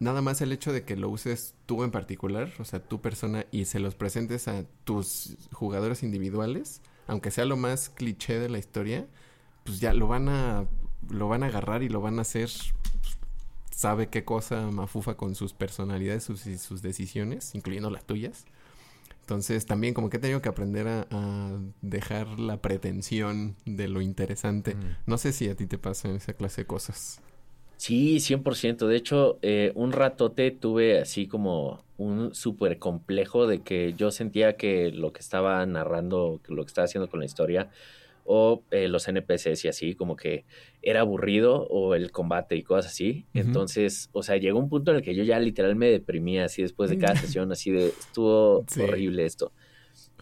nada más el hecho de que lo uses tú en particular, o sea, tu persona, y se los presentes a tus jugadores individuales, aunque sea lo más cliché de la historia, pues ya lo van a lo van a agarrar y lo van a hacer sabe qué cosa mafufa con sus personalidades y sus decisiones, incluyendo las tuyas. Entonces también como que he tenido que aprender a, dejar la pretensión de lo interesante. No sé si a ti te pasa en esa clase de cosas. Sí, 100%. De hecho, eh, un ratote tuve así como un súper complejo de que yo sentía que lo que estaba narrando, que lo que estaba haciendo con la historia, o eh, los NPCs y así, como que era aburrido, o el combate y cosas así. Entonces, o sea, llegó un punto en el que yo ya literal me deprimía así después de cada sesión, así de, estuvo horrible esto.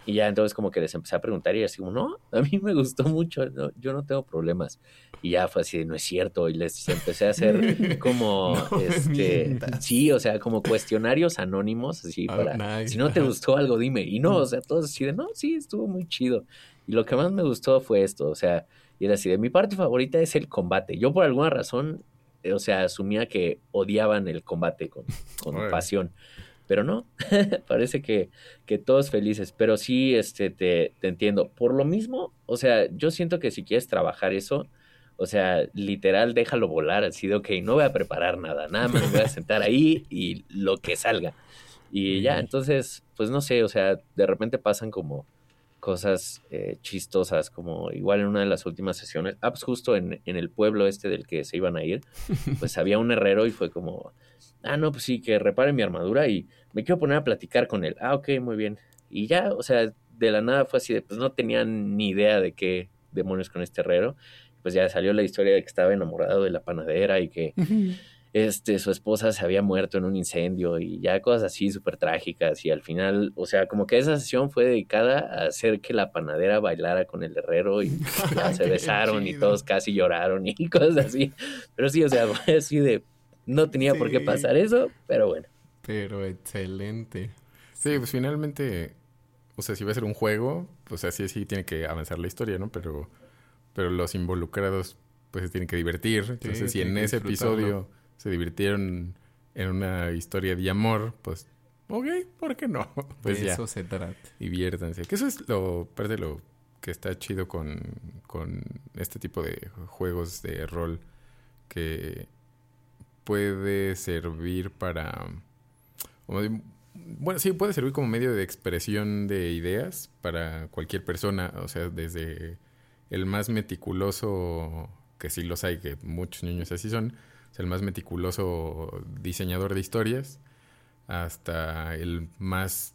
Y ya entonces como que les empecé a preguntar y así como, no, a mí me gustó mucho, yo no tengo problemas. Y ya fue así de, no es cierto. Y les empecé a hacer como, este, sí, o sea, como cuestionarios anónimos, así oh, para, si no te gustó algo, dime. Y no, o sea, todos así de, no, sí, estuvo muy chido. Y lo que más me gustó fue esto, o sea, y era así de, mi parte favorita es el combate. Yo por alguna razón, o sea, asumía que odiaban el combate con, con pasión pero no, parece que, que, todos felices, pero sí, este, te, te, entiendo. Por lo mismo, o sea, yo siento que si quieres trabajar eso, o sea, literal, déjalo volar, así de, ok, no voy a preparar nada, nada más me voy a sentar ahí y lo que salga. Y ya, entonces, pues no sé, o sea, de repente pasan como cosas eh, chistosas, como igual en una de las últimas sesiones, ah, pues justo en, en el pueblo este del que se iban a ir, pues había un herrero y fue como, ah, no, pues sí, que repare mi armadura y me quiero poner a platicar con él. Ah, ok, muy bien. Y ya, o sea, de la nada fue así de, pues no tenía ni idea de qué demonios con este herrero. Pues ya salió la historia de que estaba enamorado de la panadera y que este, su esposa se había muerto en un incendio y ya cosas así súper trágicas. Y al final, o sea, como que esa sesión fue dedicada a hacer que la panadera bailara con el herrero y ya se besaron y todos casi lloraron y cosas así. Pero sí, o sea, fue así de, no tenía por qué pasar eso, pero bueno. Pero excelente. Sí, pues finalmente, o sea, si va a ser un juego, pues así sí tiene que avanzar la historia, ¿no? Pero, pero los involucrados pues se tienen que divertir. Entonces, si en ese episodio se divirtieron en una historia de amor, pues, ok, ¿por qué no? Pues de eso se trata. Diviértanse. Que eso es lo, parte de lo que está chido con, con este tipo de juegos de rol que puede servir para... Bueno, sí, puede servir como medio de expresión de ideas para cualquier persona, o sea, desde el más meticuloso, que sí los hay, que muchos niños así son, o sea, el más meticuloso diseñador de historias, hasta el más,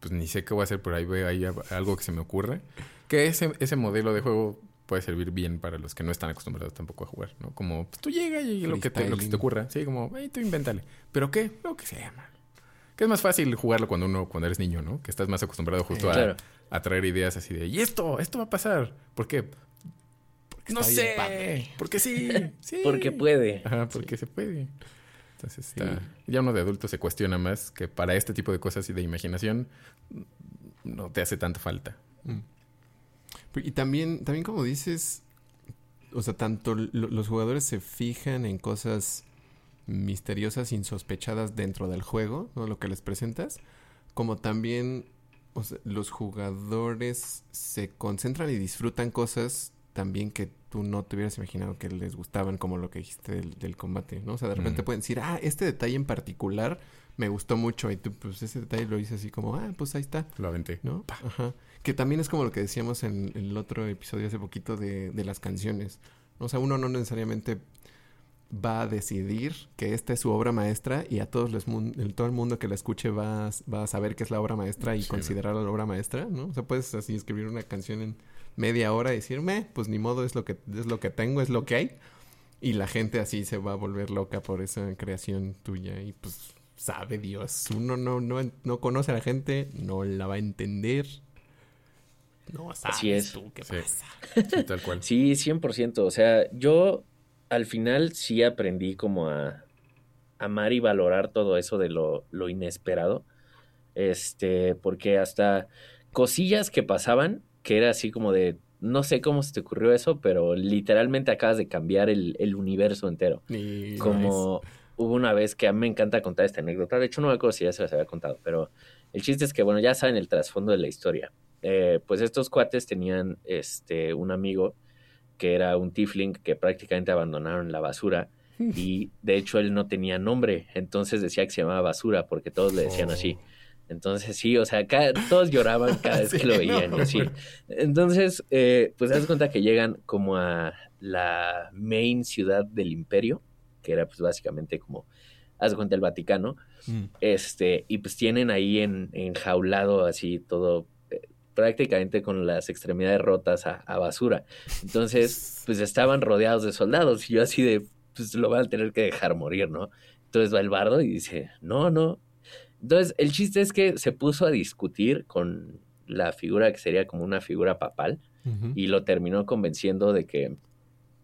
pues ni sé qué voy a hacer, pero ahí hay algo que se me ocurre, que ese, ese modelo de juego puede servir bien para los que no están acostumbrados tampoco a jugar, ¿no? Como, pues tú llega y lo que, te, lo que se te ocurra, sí, como, hey, tú invéntale. ¿Pero qué? Lo que sea, man. Que es más fácil jugarlo cuando uno, cuando eres niño, ¿no? Que estás más acostumbrado justo a, a, traer ideas así de, y esto, esto va a pasar. ¿Por qué? Porque no sé. Porque sí, sí. Porque puede. Ajá, porque se puede. Entonces está... Ya uno de adulto se cuestiona más que para este tipo de cosas y de imaginación no te hace tanta falta. Mm. Y también, también como dices, o sea, tanto los jugadores se fijan en cosas misteriosas, insospechadas dentro del juego, ¿no? Lo que les presentas, como también los jugadores se concentran y disfrutan cosas también que tú no te hubieras imaginado que les gustaban, como lo que dijiste del, combate, ¿no? O sea, de repente pueden decir, ah, este detalle en particular me gustó mucho y tú, pues ese detalle lo hice así como, ah, pues ahí está. Lo aventé. ¿No? Ajá. Que también es como lo que decíamos en, el otro episodio hace poquito de, de las canciones. O sea, uno no necesariamente va a decidir que esta es su obra maestra y a todos los todo el mundo que la escuche va, va a saber que es la obra maestra y considerarla la obra maestra, ¿no? O sea, puedes así escribir una canción en media hora y decirme, pues ni modo, es lo que es lo que tengo, es lo que hay. Y la gente así se va a volver loca por esa creación tuya y pues sabe Dios, uno no no no conoce a la gente, no la va a entender. No sabes Así es. tú qué pasa. Sí, tal cual. Sí, 100%, o sea, yo al final sí aprendí como a amar y valorar todo eso de lo, lo inesperado. Este, porque hasta cosillas que pasaban, que era así como de, no sé cómo se te ocurrió eso, pero literalmente acabas de cambiar el, el universo entero. como hubo una vez que a mí me encanta contar esta anécdota, de hecho no me acuerdo si ya se las había contado, pero el chiste es que, bueno, ya saben el trasfondo de la historia. Eh, pues estos cuates tenían este, un amigo que era un tiefling que prácticamente abandonaron la basura y de hecho él no tenía nombre, entonces decía que se llamaba basura porque todos le decían así. Oh. Entonces sí, o sea, todos lloraban cada vez que lo veían. así. Entonces, eh, pues das cuenta que llegan como a la main ciudad del imperio, que era pues básicamente como, haz cuenta el Vaticano, mm. este, y pues tienen ahí en, enjaulado así todo prácticamente con las extremidades rotas a, basura. Entonces, pues estaban rodeados de soldados y yo así de, pues lo van a tener que dejar morir, ¿no? Entonces va el bardo y dice, no, no. Entonces, el chiste es que se puso a discutir con la figura que sería como una figura papal y lo terminó convenciendo de que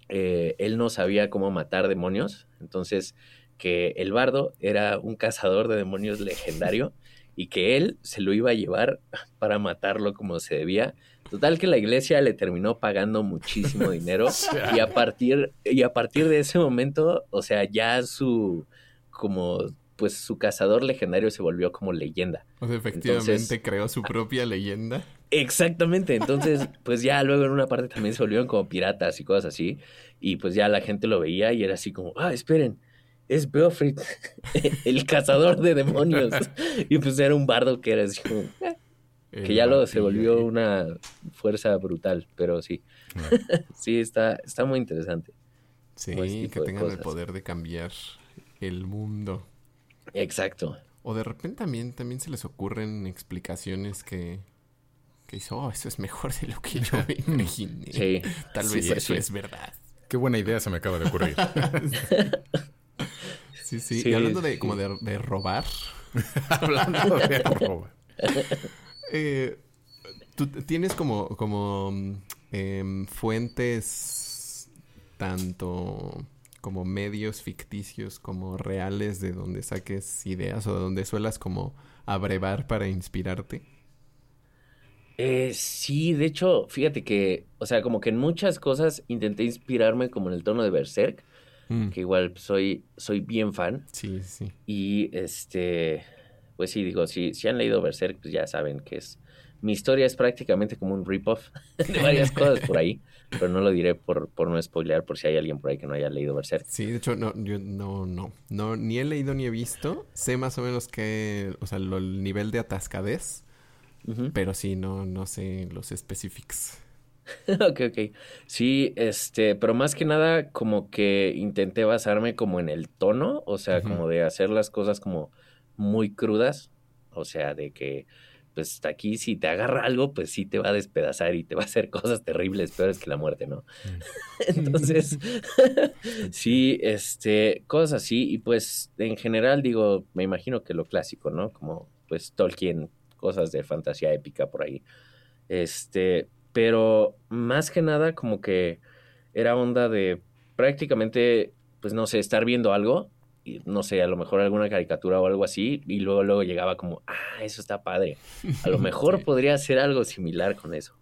eh, él no sabía cómo matar demonios, entonces que el bardo era un cazador de demonios legendario y que él se lo iba a llevar para matarlo como se debía. Total que la iglesia le terminó pagando muchísimo dinero y a partir y a partir de ese momento, o sea, ya su como pues su cazador legendario se volvió como leyenda. O sea, efectivamente creó su propia leyenda. Exactamente, entonces pues ya luego en una parte también se volvieron como piratas y cosas así y pues ya la gente lo veía y era así como, ah, esperen, es Beofrit, el cazador de demonios. y pues era un bardo que era así como... Eh, que ya lo se volvió una fuerza brutal, pero sí. sí, está, está muy interesante. Sí, que tengan el poder de cambiar el mundo. Exacto. O de repente también, también se les ocurren explicaciones que, que hizo, oh, eso es mejor de lo que yo imaginé. Sí. Tal vez eso es verdad. Qué buena idea se me acaba de ocurrir. Sí, sí. Y hablando de como de, robar. hablando de robar. Eh, tú tienes como, como em, fuentes tanto como medios ficticios como reales de donde saques ideas o de donde suelas como abrevar para inspirarte. Eh, sí, de hecho, fíjate que, o sea, como que en muchas cosas intenté inspirarme como en el tono de Berserk, mm. que igual soy, soy bien fan. Sí, sí. Y este, pues sí, digo, si, si han leído Berserk, pues ya saben que es mi historia es prácticamente como un rip-off de varias cosas por ahí, pero no lo diré por, por no spoilear, por si hay alguien por ahí que no haya leído Berserk. Sí, de hecho, no, yo no, no, no, ni he leído ni he visto. Sé más o menos que, o sea, el nivel de atascadez, pero sí, no, no sé los specifics. ok, ok. Sí, este, pero más que nada como que intenté basarme como en el tono, o sea, como de hacer las cosas como muy crudas, o sea, de que pues aquí si te agarra algo, pues sí te va a despedazar y te va a hacer cosas terribles, peores que la muerte, ¿no? Entonces, sí, este, cosas así, y pues en general digo, me imagino que lo clásico, ¿no? Como pues Tolkien, cosas de fantasía épica por ahí. Este, pero más que nada como que era onda de prácticamente, pues no sé, estar viendo algo no sé, a lo mejor alguna caricatura o algo así, y luego, luego llegaba como, ah, eso está padre. A lo mejor podría hacer algo similar con eso.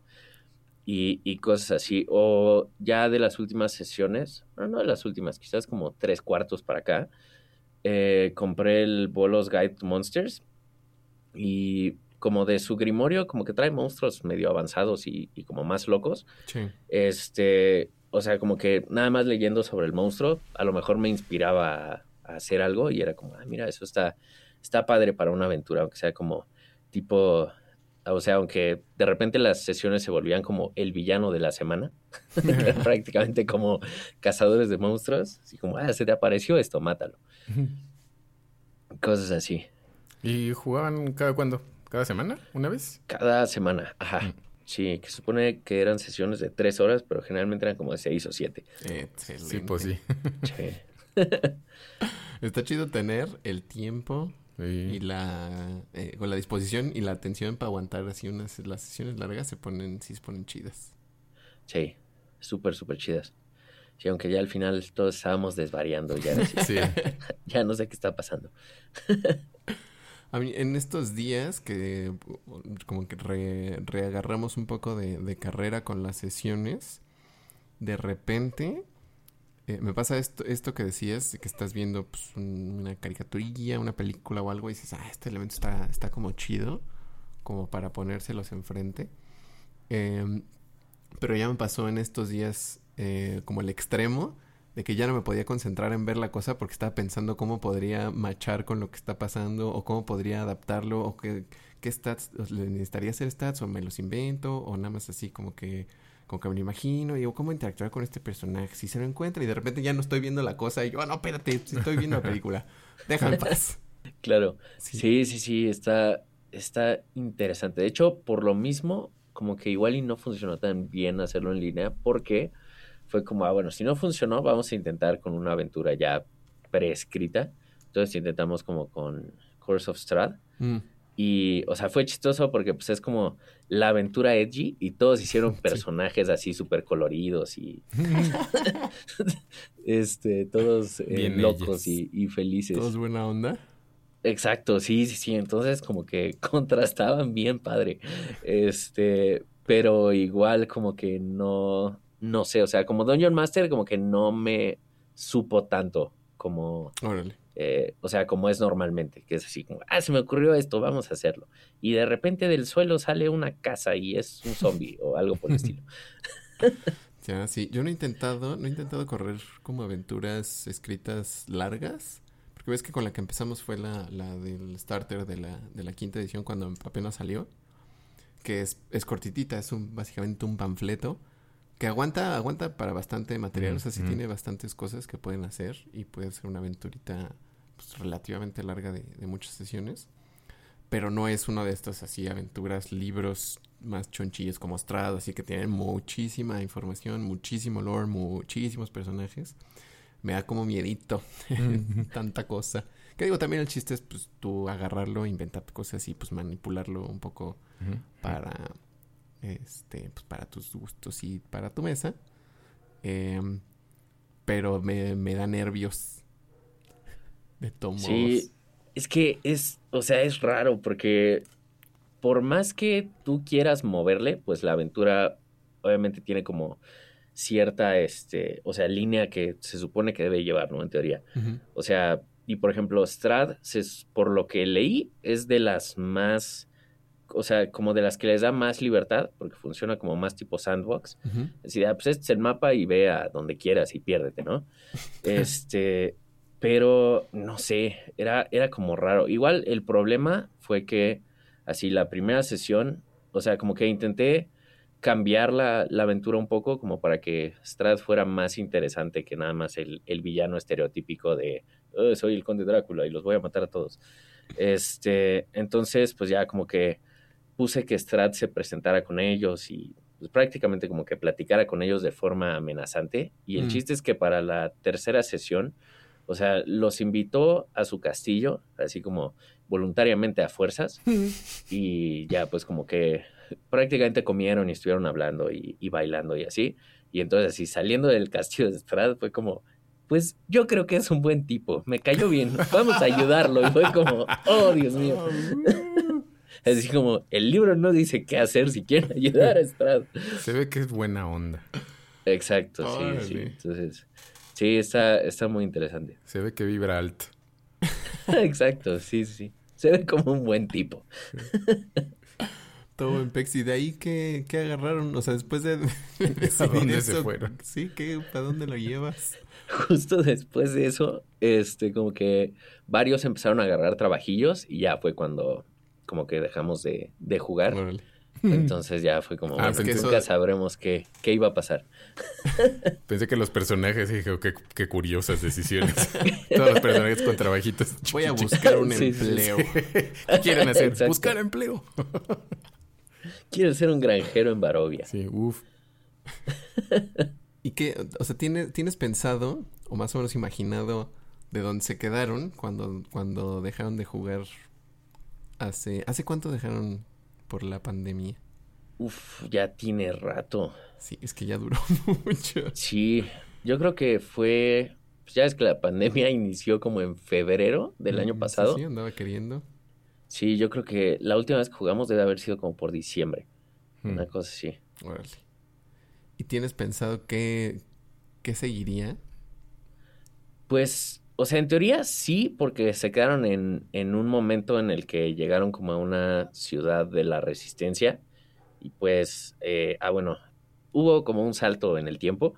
Y, y, cosas así. O ya de las últimas sesiones, no, no de las últimas, quizás como tres cuartos para acá, eh, compré el Bolos Guide to Monsters. Y como de su grimorio, como que trae monstruos medio avanzados y, y como más locos. Sí. Este, o sea, como que nada más leyendo sobre el monstruo, a lo mejor me inspiraba hacer algo y era como, ah, mira, eso está, está padre para una aventura, aunque sea como tipo, o sea, aunque de repente las sesiones se volvían como el villano de la semana, prácticamente como cazadores de monstruos, así como, ah, se te apareció esto, mátalo. Cosas así. ¿Y jugaban cada cuándo? ¿Cada semana? ¿Una vez? Cada semana, ajá. Mm. Sí, que supone que eran sesiones de tres horas, pero generalmente eran como de seis o siete. Sí, pues sí. sí. Está chido tener el tiempo y la eh, con la disposición y la atención para aguantar así unas las sesiones largas se ponen sí se ponen chidas. Sí, súper súper chidas. Sí, aunque ya al final todos estábamos desvariando ya, ya no sé qué está pasando. A mí, en estos días que como que reagarramos un poco de, carrera con las sesiones, de repente eh, me pasa esto, esto que decías, que estás viendo pues, una caricaturilla, una película o algo y dices, ah, este elemento está, está como chido, como para ponérselos enfrente. Em, pero ya me pasó en estos días eh, como el extremo de que ya no me podía concentrar en ver la cosa porque estaba pensando cómo podría machar con lo que está pasando o cómo podría adaptarlo o qué, qué stats, le necesitaría hacer stats o me los invento o nada más así como que como que me lo imagino y digo, ¿cómo interactuar con este personaje? Si se lo encuentra y de repente ya no estoy viendo la cosa y yo, oh, no, espérate, estoy viendo la película. Déjame paz. Claro. Sí. sí, sí, está, está interesante. De hecho, por lo mismo, como que igual y no funcionó tan bien hacerlo en línea porque fue como, ah, bueno, si no funcionó, vamos a intentar con una aventura ya preescrita. Entonces intentamos como con Course of Strad. Mm. Y, o sea, fue chistoso porque pues es como la aventura edgy y todos hicieron personajes así súper coloridos y este, todos eh, locos y, felices. Todos buena onda. Exacto, sí, sí, sí. Entonces como que contrastaban bien padre. Este, pero igual como que no, no sé, o sea, como Dungeon Master como que no me supo tanto como... Órale eh, o sea, como es normalmente, que es así como, ah, se me ocurrió esto, vamos a hacerlo. Y de repente del suelo sale una casa y es un zombie o algo por el estilo. ya, sí, yo no he intentado, no he intentado correr como aventuras escritas largas. Porque ves que con la que empezamos fue la, la del starter de la, de la quinta edición cuando apenas salió. Que es, es cortitita, es un, básicamente un panfleto que aguanta, aguanta para bastante material, o sea, sí tiene bastantes cosas que pueden hacer y puede ser una aventurita pues, relativamente larga de, muchas sesiones. Pero no es uno de estos así aventuras, libros más chonchillos como Strad, así que tienen muchísima información, muchísimo lore, muchísimos personajes. Me da como miedito tanta cosa. Que digo, también el chiste es pues tú agarrarlo, inventar cosas y pues manipularlo un poco para este pues para tus gustos y para tu mesa. Em, pero me, me da nervios de Sí, es que es, o sea, es raro porque por más que tú quieras moverle, pues la aventura obviamente tiene como cierta, este, o sea, línea que se supone que debe llevar, ¿no? En teoría. O sea, y por ejemplo, Strad, por lo que leí, es de las más, o sea, como de las que les da más libertad, porque funciona como más tipo sandbox. Es decir, ah, pues este es el mapa y ve a donde quieras y piérdete, ¿no? este, pero no sé, era, era como raro. Igual el problema fue que, así, la primera sesión, o sea, como que intenté cambiar la, aventura un poco como para que Strad fuera más interesante que nada más el, villano estereotípico de oh, soy el conde Drácula y los voy a matar a todos. Este, entonces, pues ya como que puse que Strad se presentara con ellos y pues, prácticamente como que platicara con ellos de forma amenazante. Y el mm. chiste es que para la tercera sesión, o sea, los invitó a su castillo, así como voluntariamente a fuerzas. y ya pues como que prácticamente comieron y estuvieron hablando y, bailando y así. Y entonces así saliendo del castillo de Strad fue como, pues yo creo que es un buen tipo, me cayó bien, vamos a ayudarlo. Y fue como, oh Dios mío. Así como, el libro no dice qué hacer si quieren ayudar a Strad. Se ve que es buena onda. Exacto, sí, sí. Entonces, sí, está, está muy interesante. Se ve que vibra alto. Exacto, sí, sí. Se ve como un buen tipo. Todo en Pex. ¿Y de ahí qué, qué agarraron? O sea, después de... ¿A dónde se fueron? Sí, ¿qué, ¿para dónde lo llevas? Justo después de eso, este, como que varios empezaron a agarrar trabajillos y ya fue cuando como que dejamos de, de jugar. Entonces ya fue como, ah, bueno, nunca sabremos qué, qué, iba a pasar. Pensé que los personajes, dije, qué, qué curiosas decisiones. Todos los personajes con trabajitos. Voy a buscar un empleo. ¿Qué quieren hacer? Buscar empleo. Quiero ser un granjero en Barovia. Sí, uff. ¿Y qué? O sea, ¿tienes, ¿tienes pensado o más o menos imaginado de dónde se quedaron cuando, cuando dejaron de jugar hace... ¿Hace cuánto dejaron por la pandemia? Uf, ya tiene rato. Sí, es que ya duró mucho. Sí, yo creo que fue... Pues ya es que la pandemia inició como en febrero del año pasado. Sí, andaba queriendo. Sí, yo creo que la última vez que jugamos debe haber sido como por diciembre. Una cosa así. Órale. ¿Y tienes pensado qué, qué seguiría? Pues, o sea, en teoría sí, porque se quedaron en, en un momento en el que llegaron como a una ciudad de la resistencia. Y pues, eh, ah, bueno, hubo como un salto en el tiempo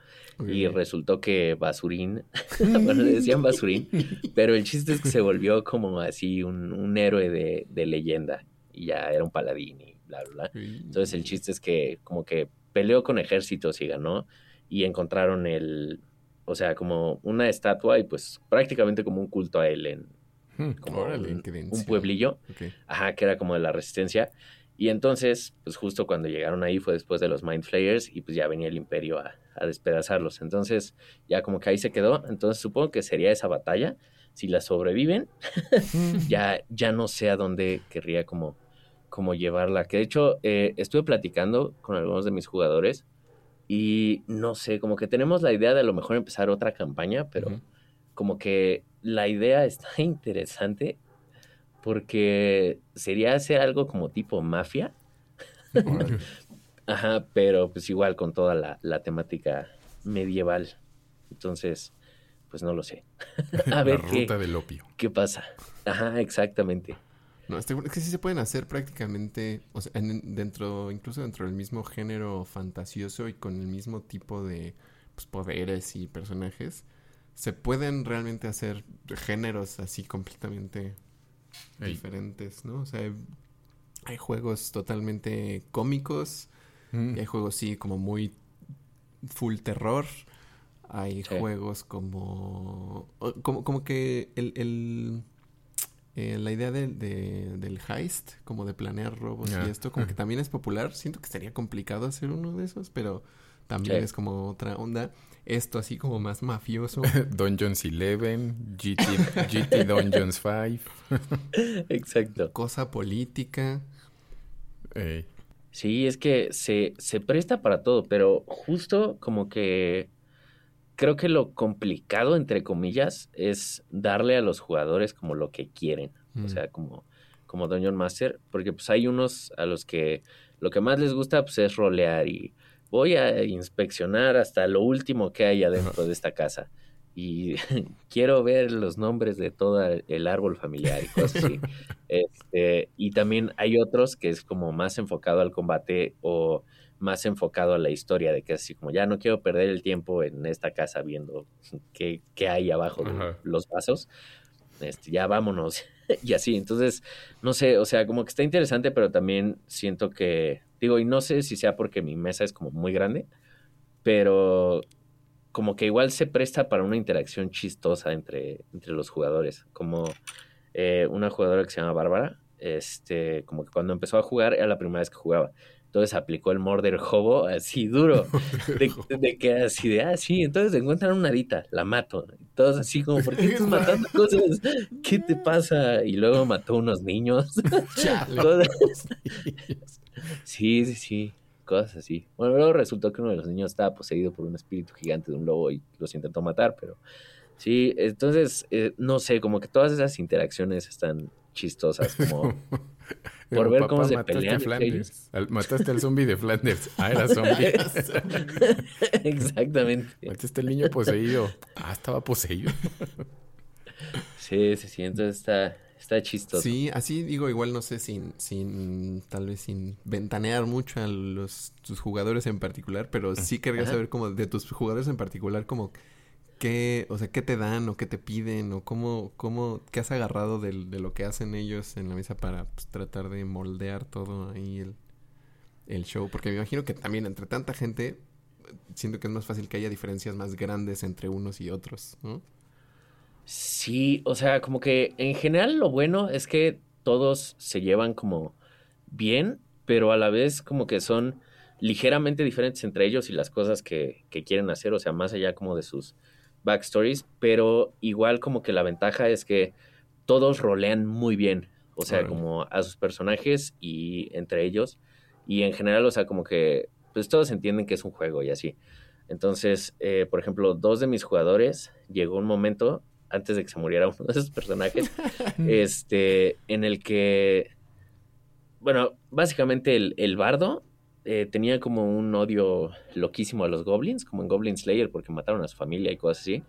y resultó que Basurín, bueno, le decían Basurín, pero el chiste es que se volvió como así un, héroe de, leyenda y ya era un paladín y bla, bla, bla. Entonces el chiste es que como que peleó con ejércitos y ganó y encontraron el, o sea, como una estatua y pues prácticamente como un culto a él en hmm, como un, pueblillo, ajá, que era como de la resistencia. Y entonces, pues justo cuando llegaron ahí fue después de los Mind Flayers y pues ya venía el imperio a, despedazarlos. Entonces, ya como que ahí se quedó. Entonces, supongo que sería esa batalla. Si la sobreviven, ya, ya no sé a dónde querría como, como llevarla. Que de hecho, eh, estuve platicando con algunos de mis jugadores y no sé, como que tenemos la idea de a lo mejor empezar otra campaña, pero como que la idea está interesante porque sería hacer algo como tipo mafia. Ajá, pero pues igual con toda la, temática medieval. Entonces, pues no lo sé. A ver la ruta del opio. ¿Qué pasa? Ajá, exactamente. No, es que sí se pueden hacer prácticamente, o sea, dentro, incluso dentro del mismo género fantasioso y con el mismo tipo de pues, poderes y personajes, se pueden realmente hacer géneros así completamente diferentes, ¿no? O sea, hay, juegos totalmente cómicos, mm. y hay juegos sí como muy full terror. Hay juegos como, como como que el, el eh, la idea de, del heist, como de planear robos y esto, como que también es popular. Siento que sería complicado hacer uno de esos, pero también es como otra onda. Esto así como más mafioso. Dungeons 11, GT, GT Dungeons 5. Exacto. Cosa política. Sí, es que se, se presta para todo, pero justo como que creo que lo complicado, entre comillas, es darle a los jugadores como lo que quieren. O mm. sea, como, como Dungeon Master, porque pues hay unos a los que lo que más les gusta pues es rolear y voy a inspeccionar hasta lo último que hay adentro de esta casa y quiero ver los nombres de todo el árbol familiar y cosas así. Este, y también hay otros que es como más enfocado al combate o más enfocado a la historia, de que así como ya no quiero perder el tiempo en esta casa viendo qué, qué hay abajo de los vasos. Este, ya vámonos y así. Entonces, no sé, o sea, como que está interesante, pero también siento que, digo, y no sé si sea porque mi mesa es como muy grande, pero como que igual se presta para una interacción chistosa entre, entre los jugadores. Como eh, una jugadora que se llama Bárbara, este, como que cuando empezó a jugar era la primera vez que jugaba. Entonces aplicó el Murder Hobo así duro. De, que así de, ah, sí, entonces encuentran una arita, la mato. Todos así como, ¿por qué estás matando cosas? ¿Qué te pasa? Y luego mató unos niños. sí, sí, sí cosas así. Bueno, luego resultó que uno de los niños estaba poseído por un espíritu gigante de un lobo y los intentó matar, pero sí, entonces, eh, no sé, como que todas esas interacciones están chistosas, como por ver cómo se pelean. mataste al zombie de Flanders. Ah, era zombie. Exactamente. Mataste al niño poseído. Ah, estaba poseído. sí, sí, sí, entonces está, Está chistoso. Sí, así digo, igual no sé, sin, sin, tal vez sin ventanear mucho a los tus jugadores en particular, pero sí querría saber como de tus jugadores en particular, como qué, o sea, qué te dan o qué te piden o cómo, cómo, qué has agarrado de, lo que hacen ellos en la mesa para pues, tratar de moldear todo ahí el, el show, porque me imagino que también entre tanta gente siento que es más fácil que haya diferencias más grandes entre unos y otros, ¿no? Sí, o sea, como que en general lo bueno es que todos se llevan como bien, pero a la vez como que son ligeramente diferentes entre ellos y las cosas que, que quieren hacer, o sea, más allá como de sus backstories, pero igual como que la ventaja es que todos rolean muy bien, o sea, como a sus personajes y entre ellos, y en general, o sea, como que pues todos entienden que es un juego y así. Entonces, eh, por ejemplo, dos de mis jugadores llegó un momento antes de que se muriera uno de esos personajes, este, en el que, bueno, básicamente el, bardo eh, tenía como un odio loquísimo a los goblins, como en Goblin Slayer, porque mataron a su familia y cosas así.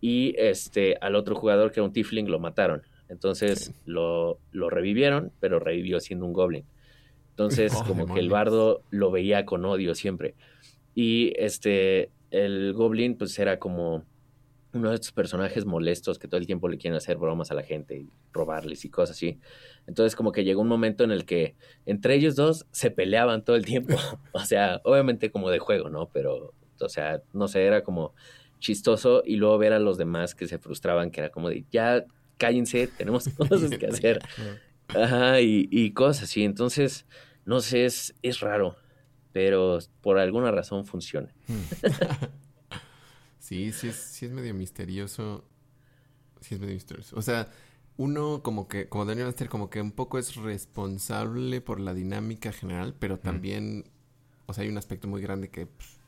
Y este, al otro jugador, que era un tiefling, lo mataron. Entonces lo, lo, revivieron, pero revivió siendo un goblin. Entonces, oh, como que el bardo lo veía con odio siempre. Y este, el goblin, pues era como uno de estos personajes molestos que todo el tiempo le quieren hacer bromas a la gente y robarles y cosas así. Entonces como que llegó un momento en el que entre ellos dos se peleaban todo el tiempo. o sea, obviamente como de juego, ¿no? Pero, o sea, no sé, era como chistoso y luego ver a los demás que se frustraban, que era como de, ya cállense, tenemos cosas que hacer. Ajá, y, y cosas así. Entonces, no sé, es, es raro, pero por alguna razón funciona. Sí, sí es, sí es medio misterioso. Sí es medio misterioso. O sea, uno como que, como Daniel Master, como que un poco es responsable por la dinámica general, pero también, o sea, hay un aspecto muy grande que pues,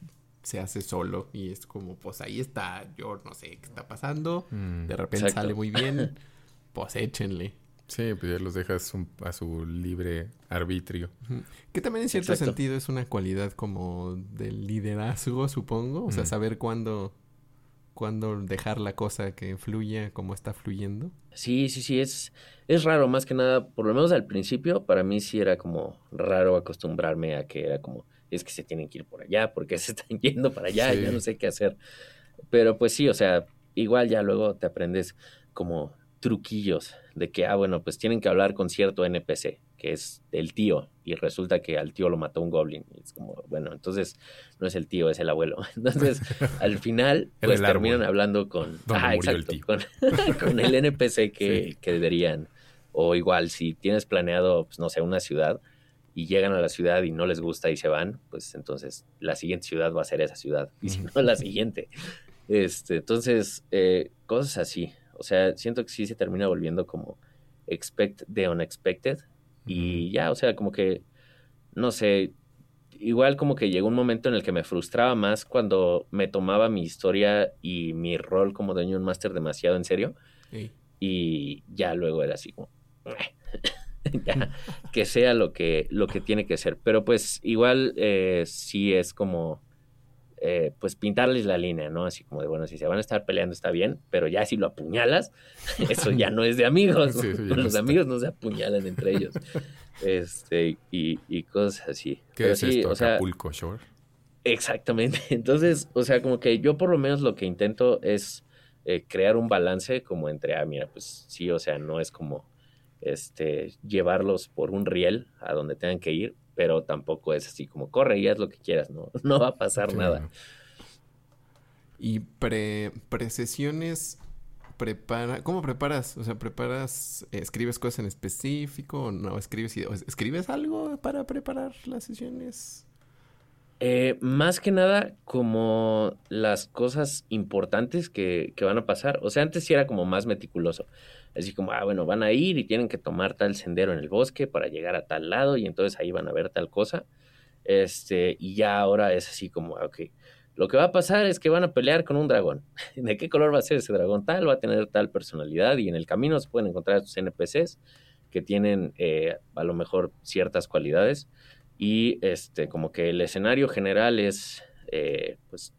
se hace solo y es como, pues ahí está, yo no sé qué está pasando, mm, de repente sale muy bien, pues échenle. Sí, pues ya los dejas a su libre arbitrio. Que también en cierto sentido es una cualidad como del liderazgo, supongo. O sea, saber cuándo cuándo dejar la cosa que fluya como está fluyendo. Sí, sí, sí, es, es raro, más que nada, por lo menos al principio, para mí sí era como raro acostumbrarme a que era como, es que se tienen que ir por allá, porque se están yendo para allá, ya no sé qué hacer. Pero pues sí, o sea, igual ya luego te aprendes como truquillos de que, ah, bueno, pues tienen que hablar con cierto NPC, que es el tío, y resulta que al tío lo mató un goblin. Y es como, bueno, entonces no es el tío, es el abuelo. Entonces, al final, pues terminan hablando con, ah, exacto, con, el NPC que, que deberían. O igual, si tienes planeado, pues no sé, una ciudad y llegan a la ciudad y no les gusta y se van, pues entonces la siguiente ciudad va a ser esa ciudad, y si no, la siguiente. Este, entonces, eh, cosas así. O sea, siento que sí se termina volviendo como expect the unexpected. Y ya, o sea, como que, no sé, igual como que llegó un momento en el que me frustraba más cuando me tomaba mi historia y mi rol como dueño un máster demasiado en serio. Y ya luego era así como... que sea lo que, lo que tiene que ser. Pero pues igual eh, sí es como, eh, pues pintarles la línea, ¿no? Así como de, bueno, si se van a estar peleando está bien, pero ya si lo apuñalas, eso ya no es de amigos. Los amigos no se apuñalan entre ellos. Este, y, y cosas así. ¿Qué es esto, o sea, Acapulco Shore? Exactamente. Entonces, o sea, como que yo por lo menos lo que intento es eh, crear un balance como entre, ah, mira, pues sí, o sea, no es como este, llevarlos por un riel a donde tengan que ir, pero tampoco es así como corre y haz lo que quieras, no, no va a pasar nada. Y pre, sesiones prepara, ¿cómo preparas? O sea, preparas, escribes cosas en específico o no escribes, escribes algo para preparar las sesiones. Eh, más que nada como las cosas importantes que, que, van a pasar. O sea, antes sí era como más meticuloso. Así como, ah, bueno, van a ir y tienen que tomar tal sendero en el bosque para llegar a tal lado y entonces ahí van a ver tal cosa. Este, y ya ahora es así como, ah, ok, lo que va a pasar es que van a pelear con un dragón. ¿De qué color va a ser ese dragón? Tal, va a tener tal personalidad y en el camino se pueden encontrar sus NPCs que tienen eh, a lo mejor ciertas cualidades y este, como que el escenario general es, eh, pues,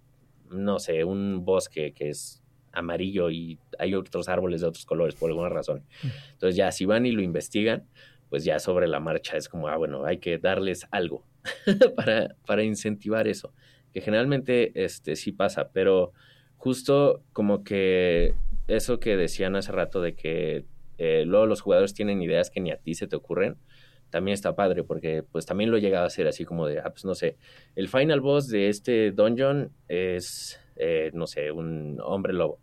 no sé, un bosque que es amarillo y hay otros árboles de otros colores por alguna razón. Entonces ya si van y lo investigan, pues ya sobre la marcha es como, ah, bueno, hay que darles algo para, para incentivar eso, que generalmente este, sí pasa, pero justo como que eso que decían hace rato de que eh, luego los jugadores tienen ideas que ni a ti se te ocurren, también está padre porque pues también lo he llegado a hacer así como de, ah, pues no sé, el final boss de este dungeon es, eh, no sé, un hombre lobo.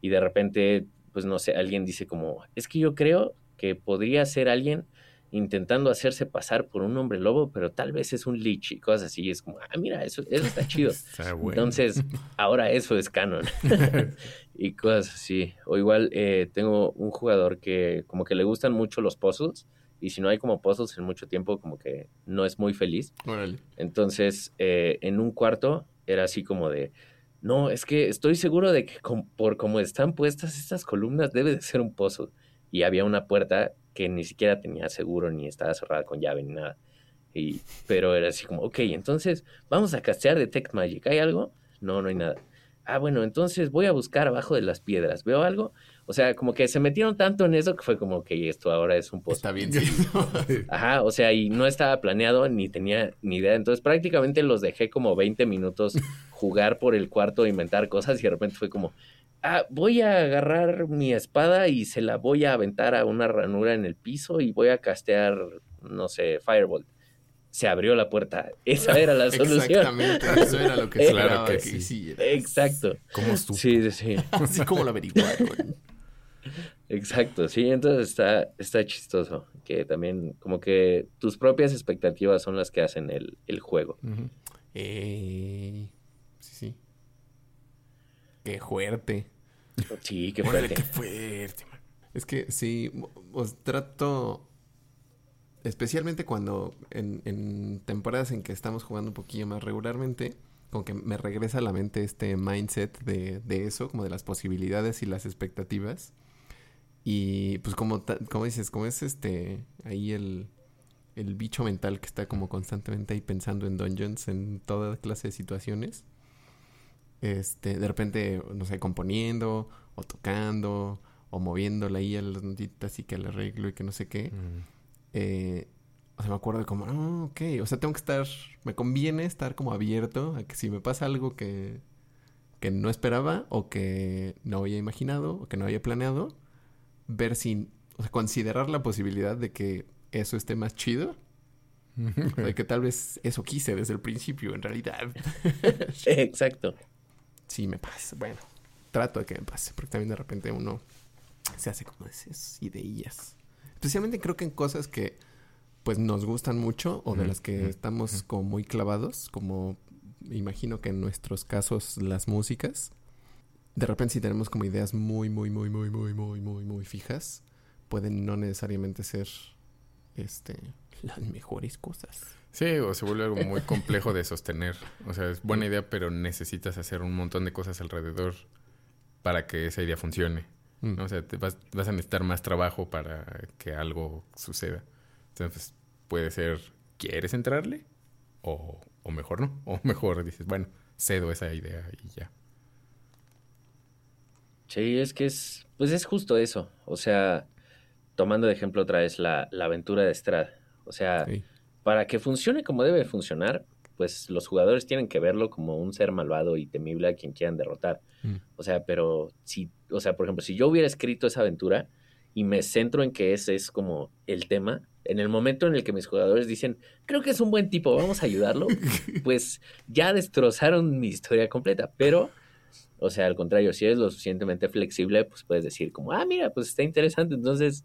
Y de repente, pues no sé, alguien dice como, es que yo creo que podría ser alguien intentando hacerse pasar por un hombre lobo, pero tal vez es un lich y cosas así. Es como, ah, mira, eso, eso está chido. Entonces, ahora eso es canon. y cosas así. O igual, eh, tengo un jugador que como que le gustan mucho los puzzles y si no hay como puzzles en mucho tiempo, como que no es muy feliz. Entonces, eh, en un cuarto era así como de, no, es que estoy seguro de que por cómo están puestas estas columnas debe de ser un pozo. Y había una puerta que ni siquiera tenía seguro, ni estaba cerrada con llave, ni nada. Y, pero era así como, ok, entonces vamos a castear Detect Magic. ¿Hay algo? No, no hay nada. Ah, bueno, entonces voy a buscar abajo de las piedras. ¿Veo algo? O sea, como que se metieron tanto en eso que fue como que esto ahora es un pozo. Está bien. Ajá, o sea, y no estaba planeado ni tenía ni idea. Entonces prácticamente los dejé como 20 minutos jugar por el cuarto, inventar cosas y de repente fue como, ah, voy a agarrar mi espada y se la voy a aventar a una ranura en el piso y voy a castear, no sé, Firebolt se abrió la puerta. Esa era la solución. Exactamente, eso era lo que Claro que sí. Exacto. ¿Cómo estuvo? Sí, sí, Así como lo averiguaron. Exacto, sí, entonces está, está chistoso, que también como que tus propias expectativas son las que hacen el, juego. sí, sí. Qué fuerte. Sí, qué fuerte. qué fuerte, Es que sí, os trato, especialmente cuando en, en temporadas en que estamos jugando un poquillo más regularmente, como que me regresa a la mente este mindset de, de eso, como de las posibilidades y las expectativas. Y pues como, como dices, como es este, ahí el, el bicho mental que está como constantemente ahí pensando en dungeons, en toda clase de situaciones. Este, de repente, no sé, componiendo, o tocando, o moviéndole ahí a las notitas y que le arreglo y que no sé qué. Mm. Eh, o sea, me acuerdo de como, ah, ok. O sea, tengo que estar, me conviene estar como abierto a que si me pasa algo que, que no esperaba o que no había imaginado o que no había planeado, ver si, o sea, considerar la posibilidad de que eso esté más chido. de que tal vez eso quise desde el principio, en realidad. Exacto. Sí, me pasa. Bueno, trato de que me pase, porque también de repente uno se hace como esas ideas. Especialmente creo que en cosas que pues nos gustan mucho o de las que estamos como muy clavados, como imagino que en nuestros casos las músicas de repente si tenemos como ideas muy, muy, muy, muy, muy, muy, muy, muy fijas, pueden no necesariamente ser este las mejores cosas. Sí, o se vuelve algo muy complejo de sostener. O sea, es buena idea, pero necesitas hacer un montón de cosas alrededor para que esa idea funcione. Mm. O sea, te vas, vas, a necesitar más trabajo para que algo suceda. Entonces, puede ser, ¿quieres entrarle? O, o mejor no. O mejor dices, bueno, cedo esa idea y ya. Sí, es que es, pues es justo eso. O sea, tomando de ejemplo otra vez la, la aventura de Strad. O sea, para que funcione como debe funcionar, pues los jugadores tienen que verlo como un ser malvado y temible a quien quieran derrotar. Mm. O sea, pero si, o sea, por ejemplo, si yo hubiera escrito esa aventura y me centro en que ese es como el tema, en el momento en el que mis jugadores dicen, creo que es un buen tipo, vamos a ayudarlo, pues ya destrozaron mi historia completa. Pero, o sea, al contrario, si eres lo suficientemente flexible, pues puedes decir como, ah, mira, pues está interesante, entonces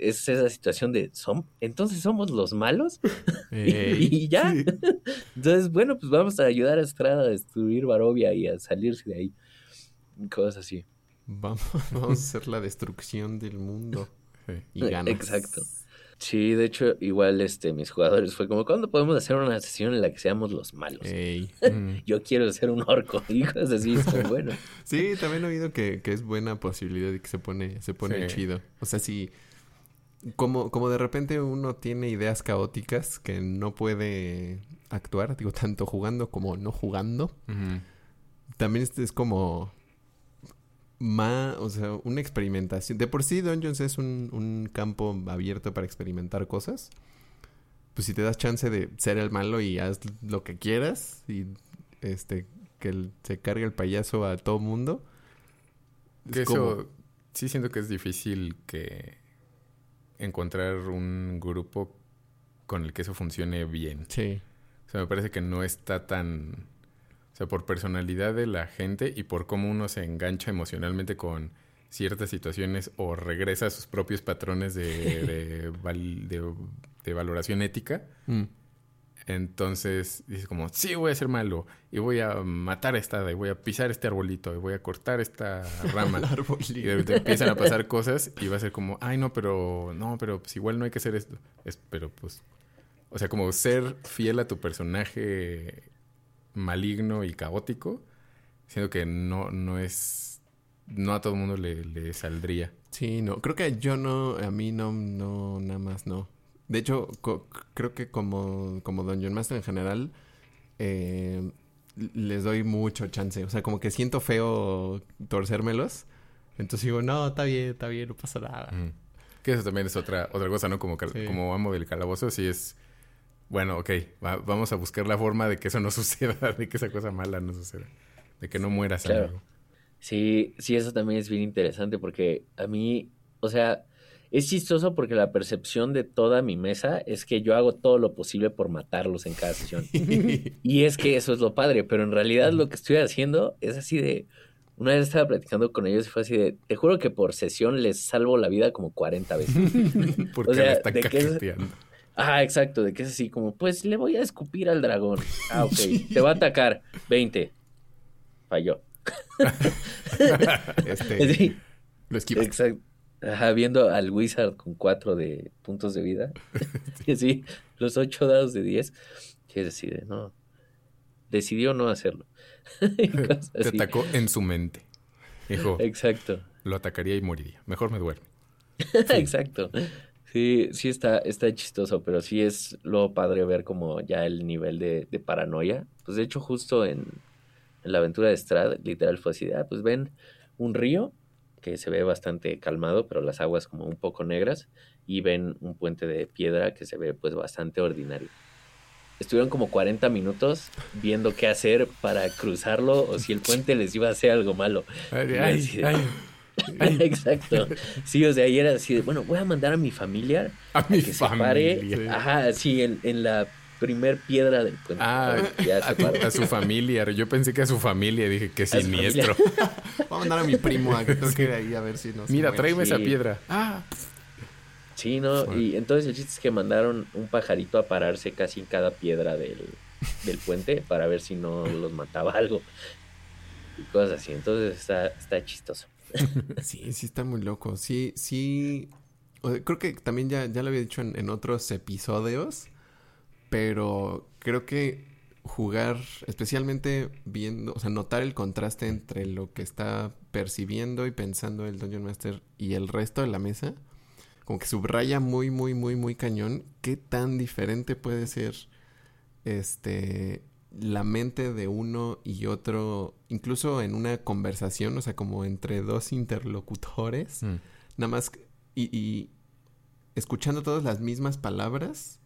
es esa situación de, ¿son, entonces somos los malos y, ya. Entonces, bueno, pues vamos a ayudar a Estrada a destruir Barovia y a salirse de ahí. Cosas así. Vamos, vamos a hacer la destrucción del mundo. Y ganas. Exacto. Sí, de hecho, igual este, mis jugadores fue como, ¿cuándo podemos hacer una sesión en la que seamos los malos? Yo quiero ser un orco y cosas así, es bueno. sí, también he oído que, que, es buena posibilidad de que se pone, se pone chido. O sea, si como, como de repente uno tiene ideas caóticas que no puede actuar, digo, tanto jugando como no jugando, también este es como más, o sea, una experimentación. De por sí Dungeons es un, un campo abierto para experimentar cosas. Pues si te das chance de ser el malo y haz lo que quieras y este que se cargue el payaso a todo mundo. eso sí siento que es difícil que encontrar un grupo con el que eso funcione bien. Sí. O sea, me parece que no está tan... O sea, por personalidad de la gente y por cómo uno se engancha emocionalmente con ciertas situaciones o regresa a sus propios patrones de, de, valoración ética. Mm. Entonces dices como, sí, voy a ser malo y voy a matar a esta y voy a pisar este arbolito y voy a cortar esta rama. y te empiezan a pasar cosas y va a ser como, ay, no, pero, no, pero pues igual no hay que hacer esto. Es, pero pues, o sea, como ser fiel a tu personaje maligno y caótico, siendo que no, no es, no a todo el mundo le, le saldría. Sí, no, creo que yo no, a mí no, no, nada más no. De hecho, creo que como, como Dungeon Master en general, eh, les doy mucho chance. O sea, como que siento feo torcérmelos. Entonces digo, no, está bien, está bien, no pasa nada. Que eso también es otra, otra cosa, ¿no? Como, como amo del calabozo, sí es... Bueno, ok, vamos a buscar la forma de que eso no suceda, de que esa cosa mala no suceda. De que no mueras claro. Sí, sí, eso también es bien interesante porque a mí, o sea, es chistoso porque la percepción de toda mi mesa es que yo hago todo lo posible por matarlos en cada sesión. y es que eso es lo padre, pero en realidad lo que estoy haciendo es así de... Una vez estaba platicando con ellos y fue así de, te juro que por sesión les salvo la vida como 40 veces. porque o sea, de Ah, exacto, de que es así como, pues le voy a escupir al dragón. Ah, ok, te va a atacar. 20. Falló. este, Lo esquivo. Exacto. Ajá, viendo al Wizard con cuatro de puntos de vida. sí, los ocho dados de diez. ¿Qué decide? No. Decidió no hacerlo. Te atacó en su mente. Dijo. Exacto. Lo atacaría y moriría. Mejor me duerme. Exacto. Sí, sí está, está chistoso, pero sí es lo padre ver como ya el nivel de, de paranoia. Pues de hecho, justo en, en la aventura de Strad, literal fue así, ah, pues ven un río que se ve bastante calmado, pero las aguas como un poco negras, y ven un puente de piedra que se ve pues bastante ordinario. Estuvieron como 40 minutos viendo qué hacer para cruzarlo o si el puente les iba a hacer algo malo. Exacto. Sí, o sea, ahí era así de, bueno, voy a mandar a mi familia a, mi que familia. se pare. Ajá, sí, en, en la primer piedra del puente. Ah, a, su familia. Yo pensé que a su familia. Dije, qué siniestro. Voy a mandar a mi primo a que toque ahí a ver si nos. Mira, tráeme esa piedra. Ah. Sí, ¿no? Y entonces el chiste es que mandaron un pajarito a pararse casi en cada piedra del, del puente para ver si no los mataba algo. Y cosas así. Entonces está, está chistoso. sí, sí está muy loco. Sí, sí. Creo que también ya, ya lo había dicho en, en otros episodios pero creo que jugar, especialmente viendo, o sea, notar el contraste entre lo que está percibiendo y pensando el Dungeon Master y el resto de la mesa, como que subraya muy, muy, muy, muy cañón qué tan diferente puede ser este la mente de uno y otro, incluso en una conversación, o sea, como entre dos interlocutores, mm. nada más y, y, escuchando todas las mismas palabras,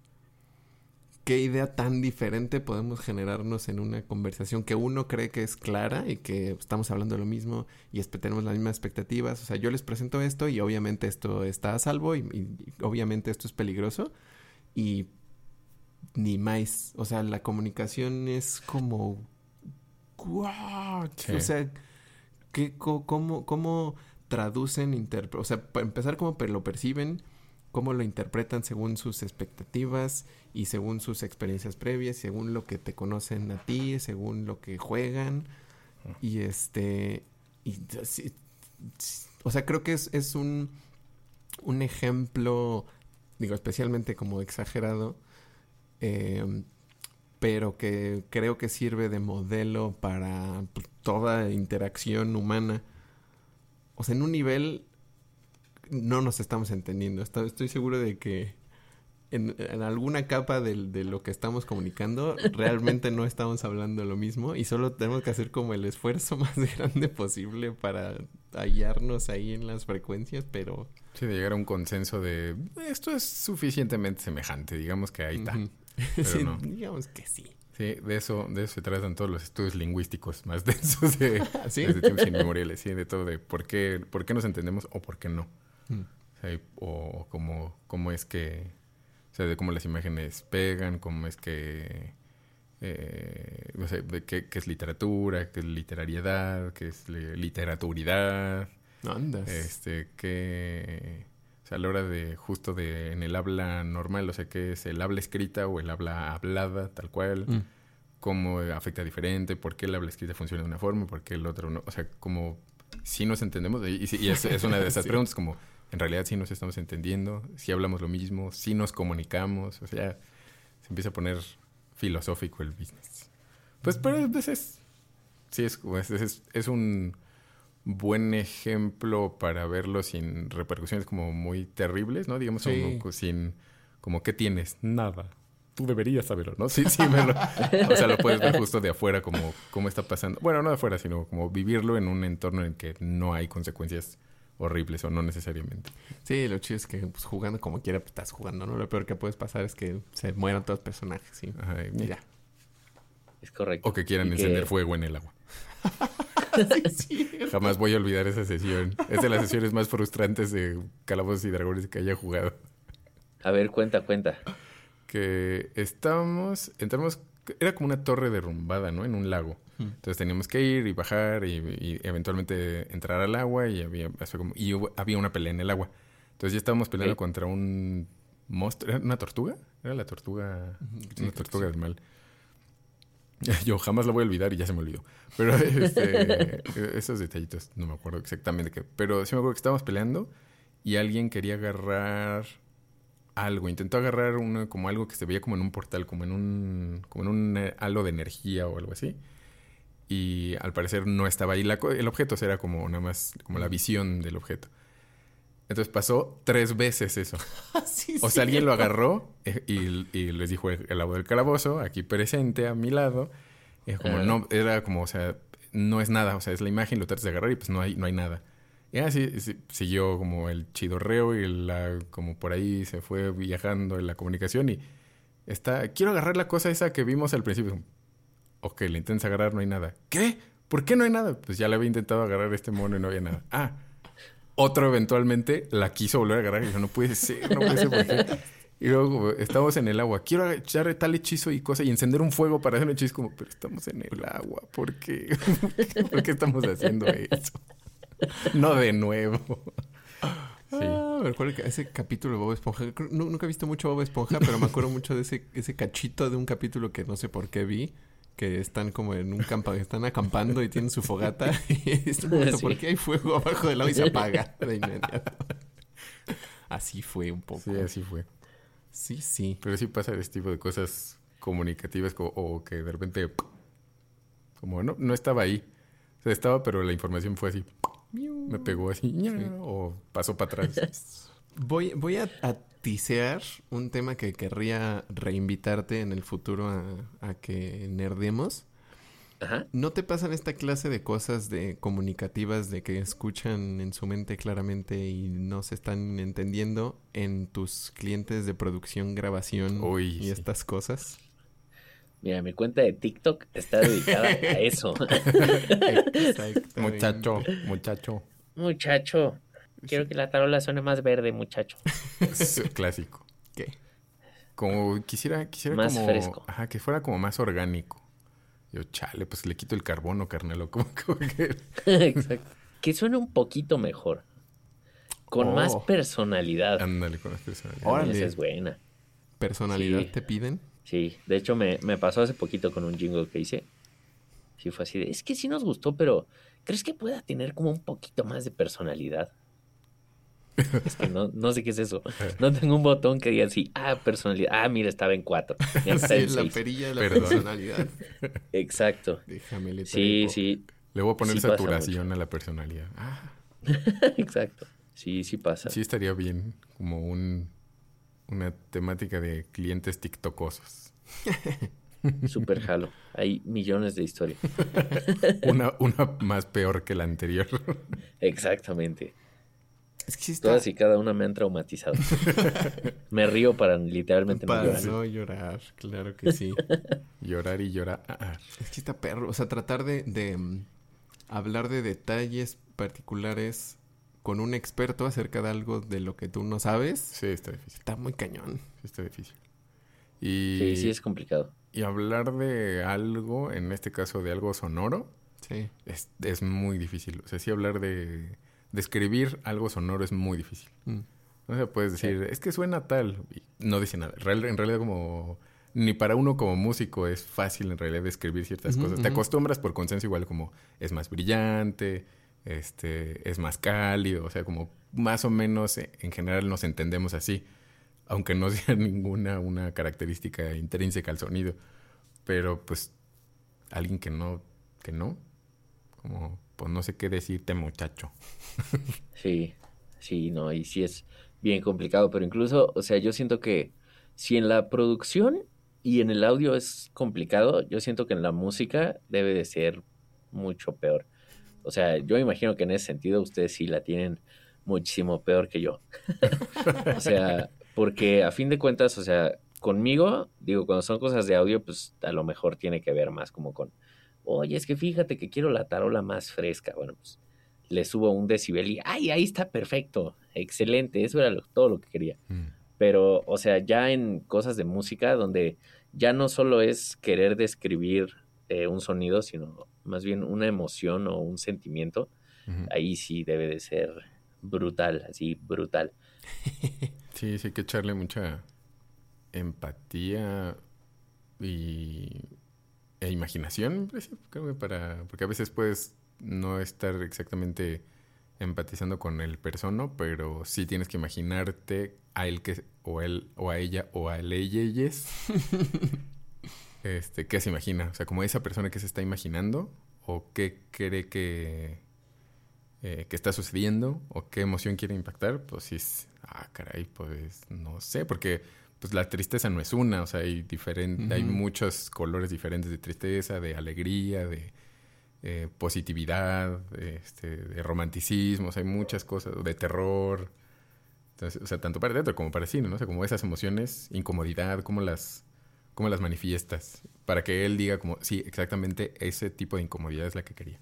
qué idea tan diferente podemos generarnos en una conversación que uno cree que es clara y que estamos hablando de lo mismo y tenemos las mismas expectativas. O sea, yo les presento esto y obviamente esto está a salvo y, y obviamente esto es peligroso y ni más. O sea, la comunicación es como... O sea, ¿qué, cómo, ¿cómo traducen, o sea, para empezar, cómo lo perciben, cómo lo interpretan según sus expectativas y según sus experiencias previas, según lo que te conocen a ti, según lo que juegan. Y este... Y, o sea, creo que es, es un, un ejemplo, digo, especialmente como exagerado, Em, pero que creo que sirve de modelo para pues, toda interacción humana. O sea, en un nivel no nos estamos entendiendo. Estoy seguro de que en, alguna capa de, lo que estamos comunicando realmente no estamos hablando lo mismo y solo tenemos que hacer como el esfuerzo más grande posible para hallarnos ahí en las frecuencias, pero... Sí, de llegar a un consenso de esto es suficientemente semejante, digamos que ahí está. sí, digamos que sí. Sí, de eso, de eso se tratan todos los estudios lingüísticos más densos de, ¿Sí? de tiempos inmemoriales, sí, de todo de por qué, por qué nos entendemos o por qué no. Mm. O, cómo, cómo es que, o sea, de cómo las imágenes pegan, cómo es que, eh, no sé, de qué, qué, es literatura, qué es literariedad, qué es literaturidad. Andas. Este, qué o sea, a la hora de justo de en el habla normal, o sea, que es el habla escrita o el habla hablada, tal cual, mm. cómo afecta diferente, por qué el habla escrita funciona de una forma, por qué el otro no. O sea, como si nos entendemos, y, y es, es, una de esas preguntas, como en realidad sí nos estamos entendiendo, si hablamos lo mismo, si nos comunicamos, o sea, se empieza a poner filosófico el business. Pues, pero a veces, sí, es, es, es un buen ejemplo para verlo sin repercusiones como muy terribles, ¿no? Digamos, como, sin, como, ¿qué tienes? Nada. Tú deberías saberlo, ¿no? Sí, sí, verlo. o sea, lo puedes ver justo de afuera como cómo está pasando. Bueno, no de afuera, sino como vivirlo en un entorno en el que no hay consecuencias horribles o no necesariamente. Sí, lo chido es que pues, jugando como quiera pues, estás jugando, ¿no? Lo peor que puedes pasar es que se mueran todos los personajes, sí. Ajá, mira. Es correcto. O que quieran encender fuego en el agua. Jamás voy a olvidar esa sesión. Es de las sesiones más frustrantes de Calabozos y Dragones que haya jugado. A ver, cuenta, cuenta. Que estábamos, entramos, era como una torre derrumbada, ¿no? En un lago. Entonces teníamos que ir y bajar y, eventualmente entrar al agua y había, y había una pelea en el agua. Entonces ya estábamos peleando contra un monstruo. ¿Era una tortuga? Era la tortuga, una tortuga del mal. Yo jamás lo voy a olvidar y ya se me olvidó. Pero este, esos detallitos no me acuerdo exactamente qué. Pero sí me acuerdo que estábamos peleando y alguien quería agarrar algo. Intentó agarrar uno, como algo que se veía como en un portal, como en un, como en un eh, halo de energía o algo así. Y al parecer no estaba ahí. el objeto era como nada más como la visión del objeto. Entonces pasó tres veces eso. o sea, alguien lo agarró eh, y, les dijo el, el del calabozo, aquí presente a mi lado. Como no, era como, o sea, no es nada, o sea, es la imagen, lo tratas de agarrar y pues no hay, no hay nada. Y así siguió como el chidorreo y la, como por ahí se fue viajando en la comunicación y está, quiero agarrar la cosa esa que vimos al principio. Ok, le intentas agarrar, no hay nada. ¿Qué? ¿Por qué no hay nada? Pues ya le había intentado agarrar este mono y no había nada. Ah, otro eventualmente la quiso volver a agarrar y dijo, no puede ser, no puede ser por qué. Y luego estamos en el agua. Quiero echar tal hechizo y cosa y encender un fuego para hacer un hechizo. Como, pero estamos en el agua. ¿Por qué? ¿Por qué estamos haciendo eso? No de nuevo. Sí. Ah, me acuerdo que ese capítulo de Bob Esponja. Nunca he visto mucho Bob Esponja, pero me acuerdo mucho de ese, ese cachito de un capítulo que no sé por qué vi que están como en un campo, están acampando y tienen su fogata y es ¿por qué hay fuego abajo del agua y se apaga de inmediato? Así fue un poco. Sí, así fue. Sí, sí. Pero sí pasa este tipo de cosas comunicativas o que de repente como no, no estaba ahí. O sea, estaba, pero la información fue así. Me pegó así. O pasó para atrás. Voy, voy a, a tisear un tema que querría reinvitarte en el futuro a, a que nerdemos. Ajá. ¿No te pasan esta clase de cosas de comunicativas de que escuchan en su mente claramente y no se están entendiendo en tus clientes de producción, grabación Uy, y sí. estas cosas? Mira, mi cuenta de TikTok está dedicada a eso. Muchacho, muchacho. muchacho, quiero que la tarola suene más verde, muchacho. Es clásico. ¿Qué? Como quisiera, quisiera Más como... fresco. Ajá, que fuera como más orgánico. Yo, chale, pues le quito el carbono, carnal, o como, como que... Exacto. Que suene un poquito mejor. Con Oh. más personalidad. Ándale con las personalidades. Órale. Esa es buena. ¿Personalidad Sí. te piden? Sí, de hecho me, me pasó hace poquito con un jingle que hice. Sí, fue así de, es que sí nos gustó, pero ¿crees que pueda tener como un poquito más de personalidad? Es que no, no sé qué es eso. No tengo un botón que diga así, ah, personalidad. Ah, mira, estaba en cuatro. Ya está Sí, en la seis. perilla de la Perdón. personalidad. Exacto. Déjame le Sí, sí, Le voy a poner Sí saturación a la personalidad. Ah, exacto. Sí, sí pasa. sí estaría bien como un una temática de clientes tiktokosos. Súper jalo. Hay millones de historias. Una, una más peor que la anterior. Exactamente. Es que sí está... Todas y cada una me han traumatizado. me río para literalmente no Para llorar. no llorar, claro que sí. llorar y llorar. Ah, Es que está perro. O sea, tratar de, de, mm, hablar de detalles particulares con un experto acerca de algo de lo que tú no sabes sí, está difícil. está muy cañón. Sí, está difícil. Y, Sí, sí es complicado. y hablar de algo, en este caso de algo sonoro, Sí. es, es muy difícil. O sea, sí hablar de... Describir algo sonoro es muy difícil. Mm. O sea, puedes decir, es que suena tal. Y no dice nada. Real- en realidad, como. Ni para uno como músico es fácil en realidad describir ciertas cosas. Te acostumbras por consenso, igual como es más brillante, este, es más cálido. O sea, como más o menos eh, en general nos entendemos así. Aunque no sea ninguna una característica intrínseca al sonido. Pero pues, alguien que no, que no, como, pues no sé qué decirte, muchacho. Sí, sí, no, y sí es bien complicado, pero incluso, o sea, yo siento que si en la producción y en el audio es complicado, yo siento que en la música debe de ser mucho peor. O sea, yo imagino que en ese sentido ustedes sí la tienen muchísimo peor que yo. O sea, porque a fin de cuentas, o sea, conmigo, digo, cuando son cosas de audio, pues a lo mejor tiene que ver más como con, oye, es que fíjate que quiero la tarola más fresca. Bueno, pues le subo un decibel y, ay, ahí está perfecto, excelente, eso era lo- todo lo que quería. Mm. Pero, o sea, ya en cosas de música, donde ya no solo es querer describir eh, un sonido, sino más bien una emoción o un sentimiento, ahí sí debe de ser brutal, así, brutal. Sí, sí hay que echarle mucha empatía y e imaginación, creo que para porque a veces puedes no estar exactamente empatizando con el persono, pero sí tienes que imaginarte a él que o él o a ella o a él ellas este qué se imagina, o sea, como esa persona que se está imaginando o qué cree que eh, que está sucediendo o qué emoción quiere impactar, pues sí, es- ah, caray, pues no sé, porque pues la tristeza no es una, o sea, hay diferente, hay muchos colores diferentes de tristeza, de alegría, de eh, positividad, de, este, de romanticismo, o sea, hay muchas cosas, de terror. Entonces, o sea, tanto para teatro como para cine, ¿no? O sea, como esas emociones, incomodidad, cómo las, cómo las manifiestas, para que él diga como, sí, exactamente ese tipo de incomodidad es la que quería.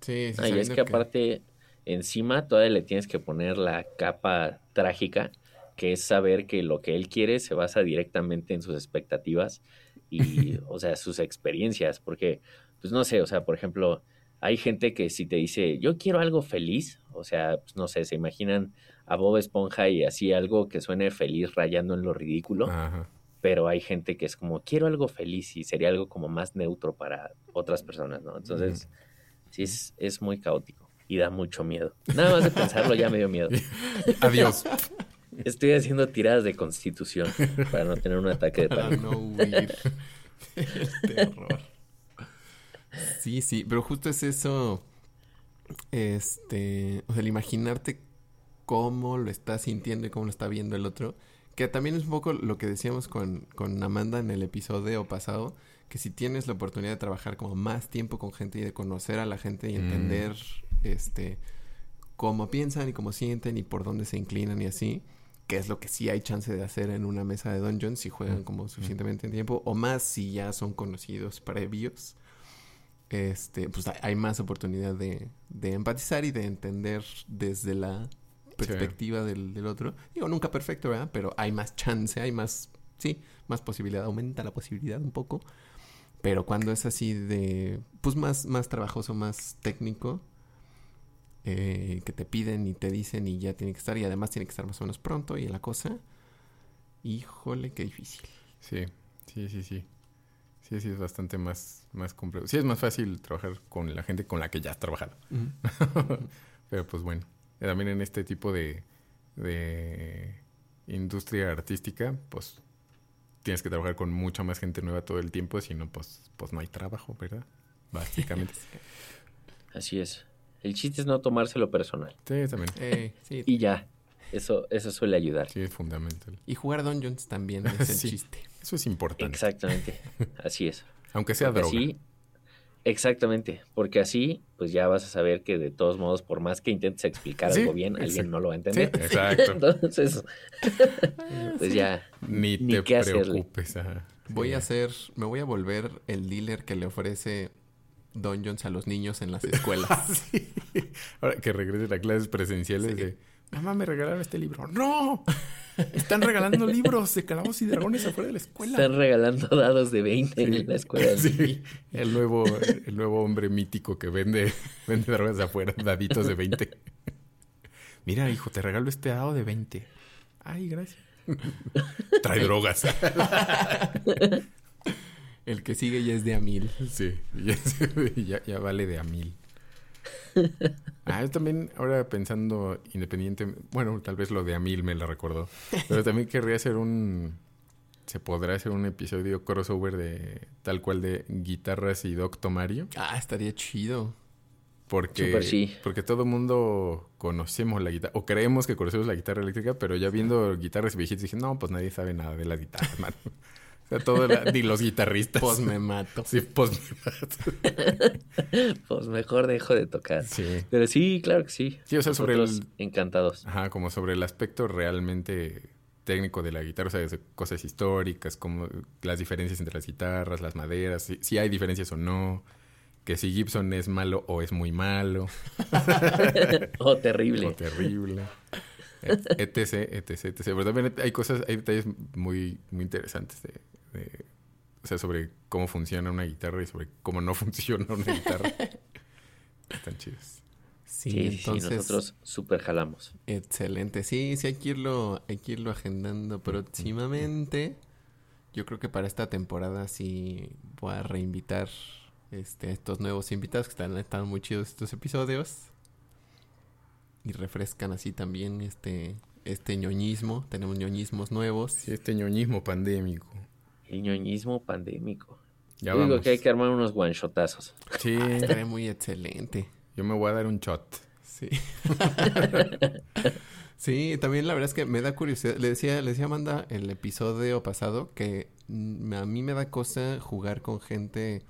Sí, sí, Ah, y es que aparte, encima todavía le tienes que poner la capa trágica, que es saber que lo que él quiere se basa directamente en sus expectativas y, o sea, sus experiencias, porque, pues no sé, o sea, por ejemplo, hay gente que si te dice, yo quiero algo feliz, o sea, pues no sé, se imaginan a Bob Esponja y así algo que suene feliz rayando en lo ridículo, Ajá. pero hay gente que es como, quiero algo feliz y sería algo como más neutro para otras personas, ¿no? Entonces, sí, es, es muy caótico y da mucho miedo. Nada más de pensarlo ya me dio miedo. Adiós. Estoy haciendo tiradas de constitución para no tener un ataque de para pánico. no huir el terror. Sí, sí, pero justo es eso, este, o sea, el imaginarte cómo lo está sintiendo y cómo lo está viendo el otro. Que también es un poco lo que decíamos con, con Amanda en el episodio pasado, que si tienes la oportunidad de trabajar como más tiempo con gente y de conocer a la gente y Mm. entender este cómo piensan y cómo sienten y por dónde se inclinan y así, que es lo que sí hay chance de hacer en una mesa de dungeons si juegan Mm. como suficientemente en tiempo o más si ya son conocidos previos. Este, pues hay- hay más oportunidad de, de empatizar y de entender desde la perspectiva del, del otro. Digo, nunca perfecto, ¿verdad? Pero hay más chance, hay más, sí, más posibilidad, aumenta la posibilidad un poco. Pero cuando es así de, pues más, más trabajoso, más técnico, eh, que te piden y te dicen y ya tiene que estar, y además tiene que estar más o menos pronto y la cosa, híjole, qué difícil. Sí, sí, sí, sí. Sí, sí, es bastante más, más complejo. Sí, es más fácil trabajar con la gente con la que ya has trabajado. Pero pues bueno, también en este tipo de, de industria artística, pues tienes que trabajar con mucha más gente nueva todo el tiempo, si no, pues, pues no hay trabajo, ¿verdad? Básicamente. Así es. El chiste es no tomárselo personal. sí, también. Eh, sí. Y ya. Eso, eso suele ayudar. Sí, es fundamental. Y jugar dungeons también es el Sí. chiste. Eso es importante. Exactamente. Así es. Aunque sea Porque droga. así, exactamente, porque así, pues ya vas a saber que de todos modos, por más que intentes explicar Sí, algo bien, alguien no lo va a Sí, entender. exacto. Entonces, pues ya, Ni Ni te qué preocupes. ajá. Voy Sí. a hacer, me voy a volver el dealer que le ofrece dungeons a los niños en las escuelas. Sí. Ahora que regrese a clases presenciales Sí. de mamá me regalaron este libro. ¡No! Están regalando libros de calabozos y dragones afuera de la escuela. están regalando dados de 20 en la escuela. Sí. El nuevo, el nuevo hombre mítico que vende, vende dragones afuera, daditos de 20. Mira, hijo, te regalo este dado de 20. Ay, gracias. Trae drogas. El que sigue ya es de a mil. Sí, ya, ya, ya vale de a mil. Ah, yo también, ahora pensando independiente, bueno, tal vez lo de a mil me lo recordó, pero también querría hacer un, se podrá hacer un episodio crossover de tal cual de guitarras y Doctor Mario, Ah, estaría chido. porque, sí. porque todo mundo conocemos la guitarra, o creemos que conocemos la guitarra eléctrica, pero ya viendo guitarras viejitas dije, no, pues nadie sabe nada de las guitarras, man. O sea, todo la- ni los guitarristas. Pues me mato. Sí, pues Pues mejor dejo de tocar. Sí. Pero sí, claro que sí. Sí, o sea, sobre el- encantados. Ajá, como sobre el aspecto realmente técnico de la guitarra, o sea, cosas históricas, como las diferencias entre las guitarras, las maderas, si, si hay diferencias o no, que si Gibson es malo o es muy malo, Oh, terrible. o terrible, et- etc, etc, etc. Pero también hay cosas, hay detalles muy, muy interesantes de, de- o sea, sobre cómo funciona una guitarra y sobre cómo no funciona una guitarra. Están chidos. Sí, Sí, sí, sí, entonces. nosotros súper jalamos. Excelente. Sí, sí, hay que irlo, hay que irlo agendando próximamente. Yo creo que para esta temporada sí voy a reinvitar este, a estos nuevos invitados que están, están muy chidos estos episodios. Y refrescan así también este, este ñoñismo. Tenemos ñoñismos nuevos. Sí, este ñoñismo pandémico. El ñoñismo pandémico. Ya Yo digo que hay que armar unos one-shotazos. Sí, Estaría muy excelente. yo me voy a dar un shot. Sí. sí, también la verdad es que me da curiosidad. Le decía, le decía Amanda el episodio pasado que a mí me da cosa jugar con gente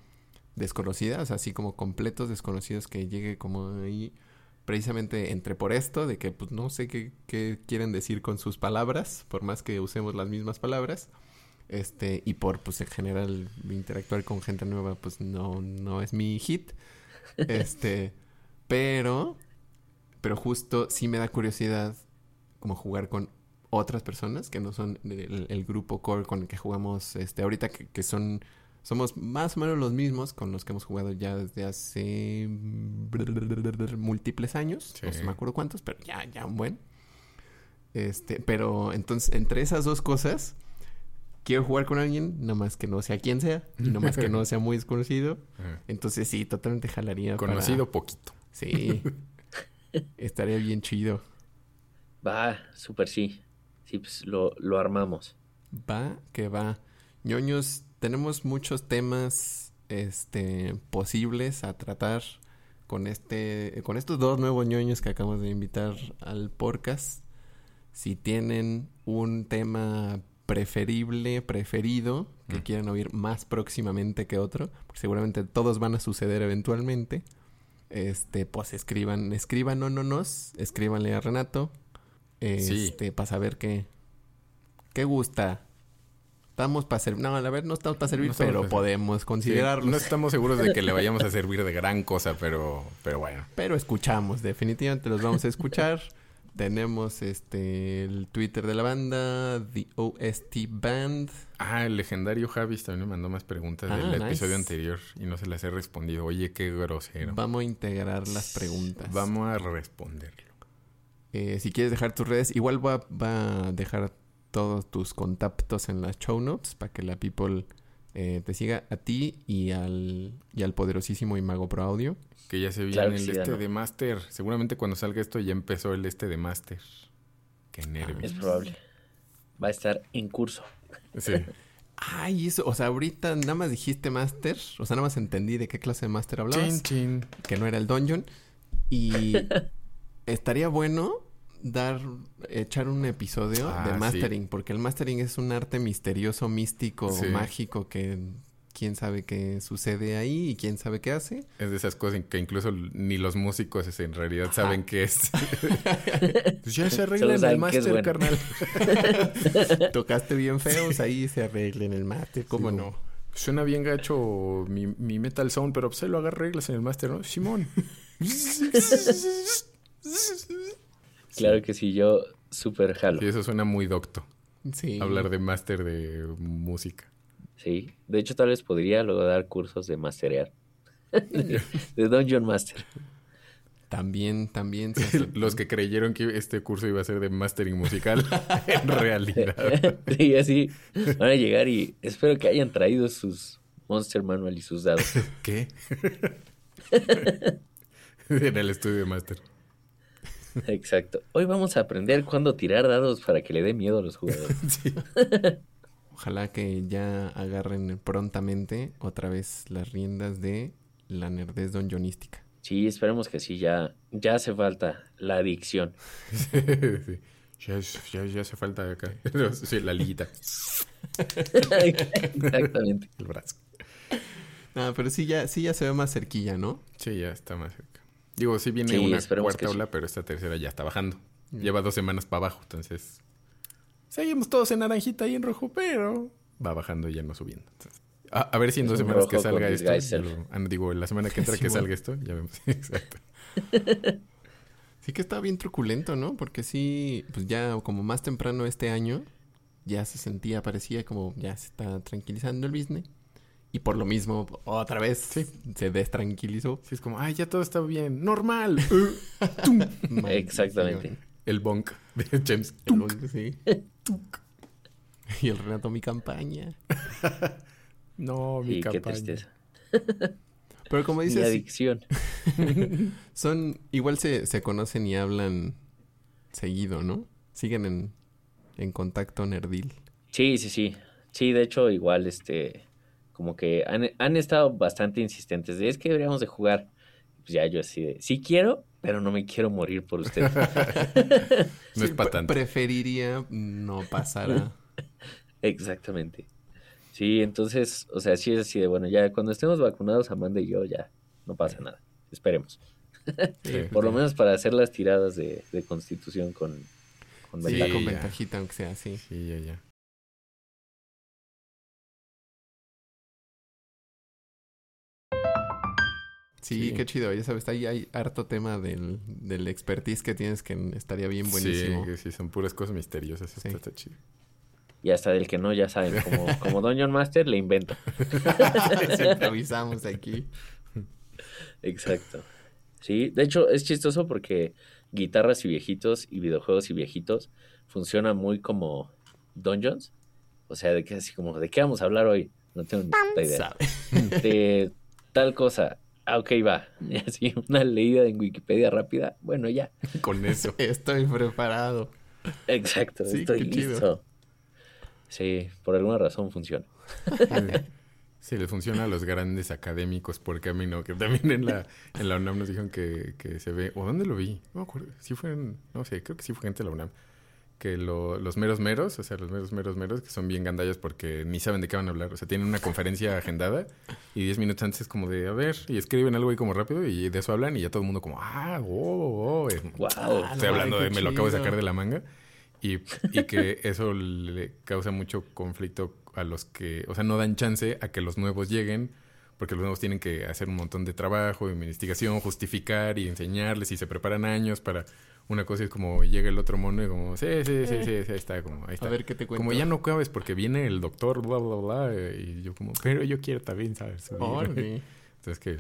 desconocida, o sea, así como completos desconocidos que llegue como ahí precisamente entre por esto de que pues no sé qué, qué quieren decir con sus palabras, por más que usemos las mismas palabras. Este, y por pues en general interactuar con gente nueva pues no no es mi hit. Este, pero pero justo sí me da curiosidad como jugar con otras personas que no son el, el grupo core con el que jugamos este ahorita que, que son somos más o menos los mismos con los que hemos jugado ya desde hace múltiples años. No sé, me acuerdo cuántos pero ya ya un buen. Este pero entonces entre esas dos cosas quiero jugar con alguien nada más que no sea quien sea y nada más que no sea muy desconocido entonces sí totalmente jalaría para- Conocido poquito. Sí. Estaría bien chido. Va, súper sí. Sí, pues lo, lo armamos. Va que va. ñoños, tenemos muchos temas este posibles a tratar con este, con estos dos nuevos ñoños que acabamos de invitar al podcast, si tienen un tema preferible, preferido, que mm. quieran oír más próximamente que otro, porque seguramente todos van a suceder eventualmente, este, pues escriban, escriban no, no, nos, escríbanle a Renato, este, para saber qué, qué gusta. Estamos para servir, no, a ver, no estamos para servir, pero podemos considerarlo. no estamos seguros de que le vayamos a servir de gran cosa, pero, pero bueno. Pero escuchamos, definitivamente los vamos a escuchar. Tenemos este el Twitter de la banda, The OST Band. Ah, el legendario Javis también me mandó más preguntas del ah, episodio anterior y no se las he respondido. Oye, qué grosero. Vamos a integrar las preguntas. Vamos a responderlo. Eh, si quieres dejar tus redes, igual va, va, a dejar todos tus contactos en las show notes para que la people eh, te siga a ti y al, y al poderosísimo Imago Pro Audio. Que ya se viene el este de Master. Seguramente cuando salga esto ya empezó el este de Master. Qué nervios. Es probable. Va a estar en curso. Sí. Ay, eso, o sea, ahorita nada más dijiste Master, o sea, nada más entendí de qué clase de Master hablabas. Chin, Que no era el Dungeon. Y estaría bueno dar, echar un episodio de ah, mastering, porque el mastering es un arte misterioso, místico, mágico que quién sabe qué sucede ahí y quién sabe qué hace. Es de esas cosas que incluso ni los músicos en realidad saben qué es. pues ya se arregla en el máster, carnal. Tocaste bien feos, ahí se arregla en el máster, ¿cómo no? Suena bien gacho mi, mi metal sound, pero se lo haga reglas en el máster, ¿no? Simón. claro que sí, yo súper jalo. Sí, eso suena muy docto. Sí. Hablar de máster de música. Sí, de hecho tal vez podría luego dar cursos de masterear. de, Dungeon Master. También, también. Los que creyeron que este curso iba a ser de mastering musical, en realidad. sí, así van a llegar y espero que hayan traído sus Monster Manual y sus dados. ¿Qué? en el estudio de Master. Exacto. Hoy vamos a aprender cuándo tirar dados para que le dé miedo a los jugadores. sí. Ojalá que ya agarren prontamente otra vez las riendas de la nerdez donjonística. Sí, esperemos que sí, ya, ya hace falta la adicción. sí, ya, ya, hace falta acá. sí, la liguita. Exactamente. El brazo. No, pero sí ya, sí ya se ve más cerquilla, ¿no? Sí, ya está más cerca. Digo, sí viene una cuarta ola, pero esta tercera ya está bajando. Mm. Lleva dos semanas para abajo, entonces Seguimos todos en naranjita y en rojo, pero va bajando y ya no subiendo. a, ver si en dos semanas que salga esto. Ah, digo, la semana que entra que salga esto, ya vemos. Exacto. Sí que está bien truculento, ¿no? Porque sí, pues ya como más temprano este año, ya se sentía, parecía como ya se está tranquilizando el business. Y por lo mismo, otra vez se destranquilizó. Sí, es como, ay, ya todo está bien, normal. Exactamente. El bonk de James. El bonk, sí. Y el Renato, mi campaña. no, mi campaña. Pero como dices. Mi adicción. son. Igual se, se conocen y hablan seguido, ¿no? Siguen en, en contacto nerdil. Sí, sí, sí. Sí, de hecho, igual, este. Como que han, han estado bastante insistentes de es que deberíamos de jugar. Pues ya yo así de. Sí quiero, pero no me quiero morir por usted. no es para tanto. Preferiría no pasar. Exactamente. Sí, entonces, o sea, sí es así de, bueno, ya cuando estemos vacunados, Amanda y yo, ya no pasa nada. Esperemos. por lo menos para hacer las tiradas de, constitución con, con, sí, con ventajita, aunque sea así. Sí, ya, ya. Sí, qué chido. Ya sabes, ahí hay harto tema del, del expertise que tienes que estaría bien buenísimo. Sí, sí, son puras cosas misteriosas. Esto está chido. Y hasta del que no, ya saben, como, como Dungeon Master le invento. improvisamos aquí. Exacto. Sí, de hecho es chistoso porque guitarras y viejitos y videojuegos y viejitos funcionan muy como dungeons. O sea, de que así como, ¿de qué vamos a hablar hoy? No tengo ni idea. De tal cosa ah, ok, va. Y así una leída en Wikipedia rápida. Bueno, ya. Con eso. estoy preparado. Exacto, estoy listo. Sí, por alguna razón funciona. Sí, les funciona a los grandes académicos por camino, que también en la, en la UNAM nos dijeron que, que se ve, o dónde lo vi, no me acuerdo, sí fue en, no sé, creo que sí fue gente de la UNAM, que lo, los meros meros, o sea, los meros meros meros, que son bien gandallas porque ni saben de qué van a hablar, o sea, tienen una conferencia agendada y diez minutos antes es como de, a ver, y escriben algo ahí como rápido y de eso hablan y ya todo el mundo como, ah, oh, oh, wow. Estoy hablando de, me lo acabo de sacar de la manga. Y, y que eso le causa mucho conflicto a los que, o sea, no dan chance a que los nuevos lleguen, porque los nuevos tienen que hacer un montón de trabajo, de investigación, justificar y enseñarles y se preparan años para una cosa es como llega el otro mono y como, sí, sí, sí, sí, sí ahí está, como, ahí está. A ver qué te cuento. Como ya no cabes porque viene el doctor, bla, bla, bla, y yo como, pero yo quiero también saber subir. Entonces que,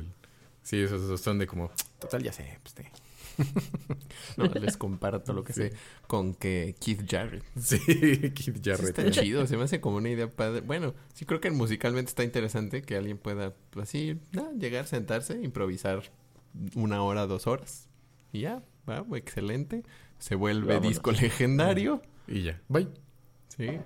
sí, esos, son de como, total, ya sé, pues te... no, les comparto lo que sé con que Keith Jarrett. Sí, Keith Jarrett. está chido, se me hace como una idea padre. Bueno, sí creo que musicalmente está interesante que alguien pueda pues, así llegar, sentarse, improvisar una hora, dos horas. Y ya, va, excelente. Se vuelve disco legendario. Y ya, bye. Sí.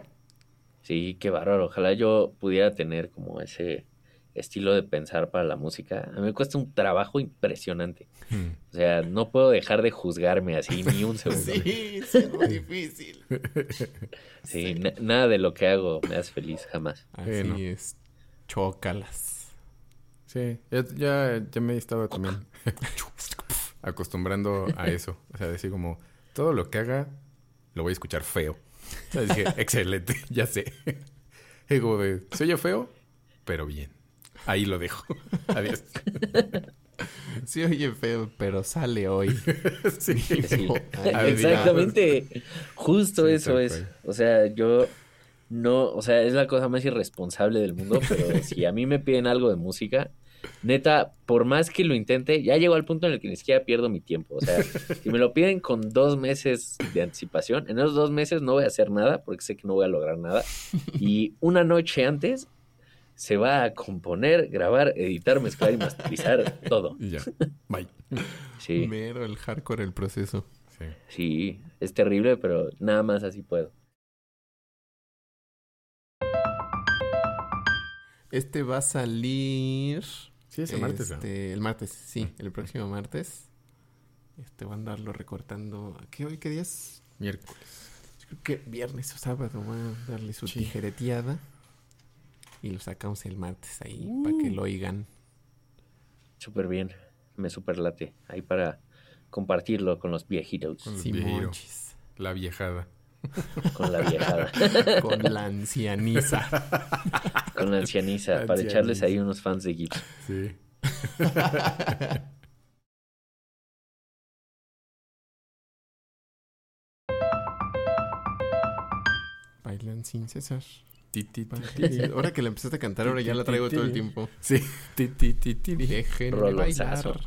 Sí, qué bárbaro. Ojalá yo pudiera tener como ese estilo de pensar para la música, a mí me cuesta un trabajo impresionante. Hmm. O sea, no puedo dejar de juzgarme así ni un segundo. sí, es muy difícil. Sí, nada de lo que hago me hace feliz, jamás. Así es. Chócalas. Sí, ya, ya, me he estado también acostumbrando a eso. O sea, decir como, todo lo que haga lo voy a escuchar feo. O sea, dije, excelente, ya sé. Como de, ¿se oye feo? Pero bien. Ahí lo dejo. Adiós. Sí, oye feo, pero sale hoy. sí, Exactamente. Justo eso es. O sea, yo no, o sea, es la cosa más irresponsable del mundo, pero si a mí me piden algo de música, neta, por más que lo intente, ya llego al punto en el que ni siquiera pierdo mi tiempo. O sea, si me lo piden con dos meses de anticipación, en esos dos meses no voy a hacer nada porque sé que no voy a lograr nada. Y una noche antes se va a componer, grabar, editar, mezclar y masterizar todo. Y ya. Bye. Sí. Mero el hardcore el proceso. Sí. Sí, es terrible, pero nada más así puedo. Este va a salir. Sí, es el martes. Este, el martes, sí, el próximo martes. Este va a andarlo recortando. ¿Qué hoy? ¿Qué día es? Miércoles. creo que viernes o sábado va a darle su tijereteada. Y lo sacamos el martes ahí para que uh. lo oigan. Súper bien. Me super late. Ahí para compartirlo con los viejitos. Con los La viejada. Con la viejada. con la ancianiza. con la ancianiza. para echarles ahí unos fans de Gibbs. Sí. Bailan sin cesar. Ahora que la empezaste a cantar, ahora ya la traigo todo el tiempo. Sí. Déjenme bailar.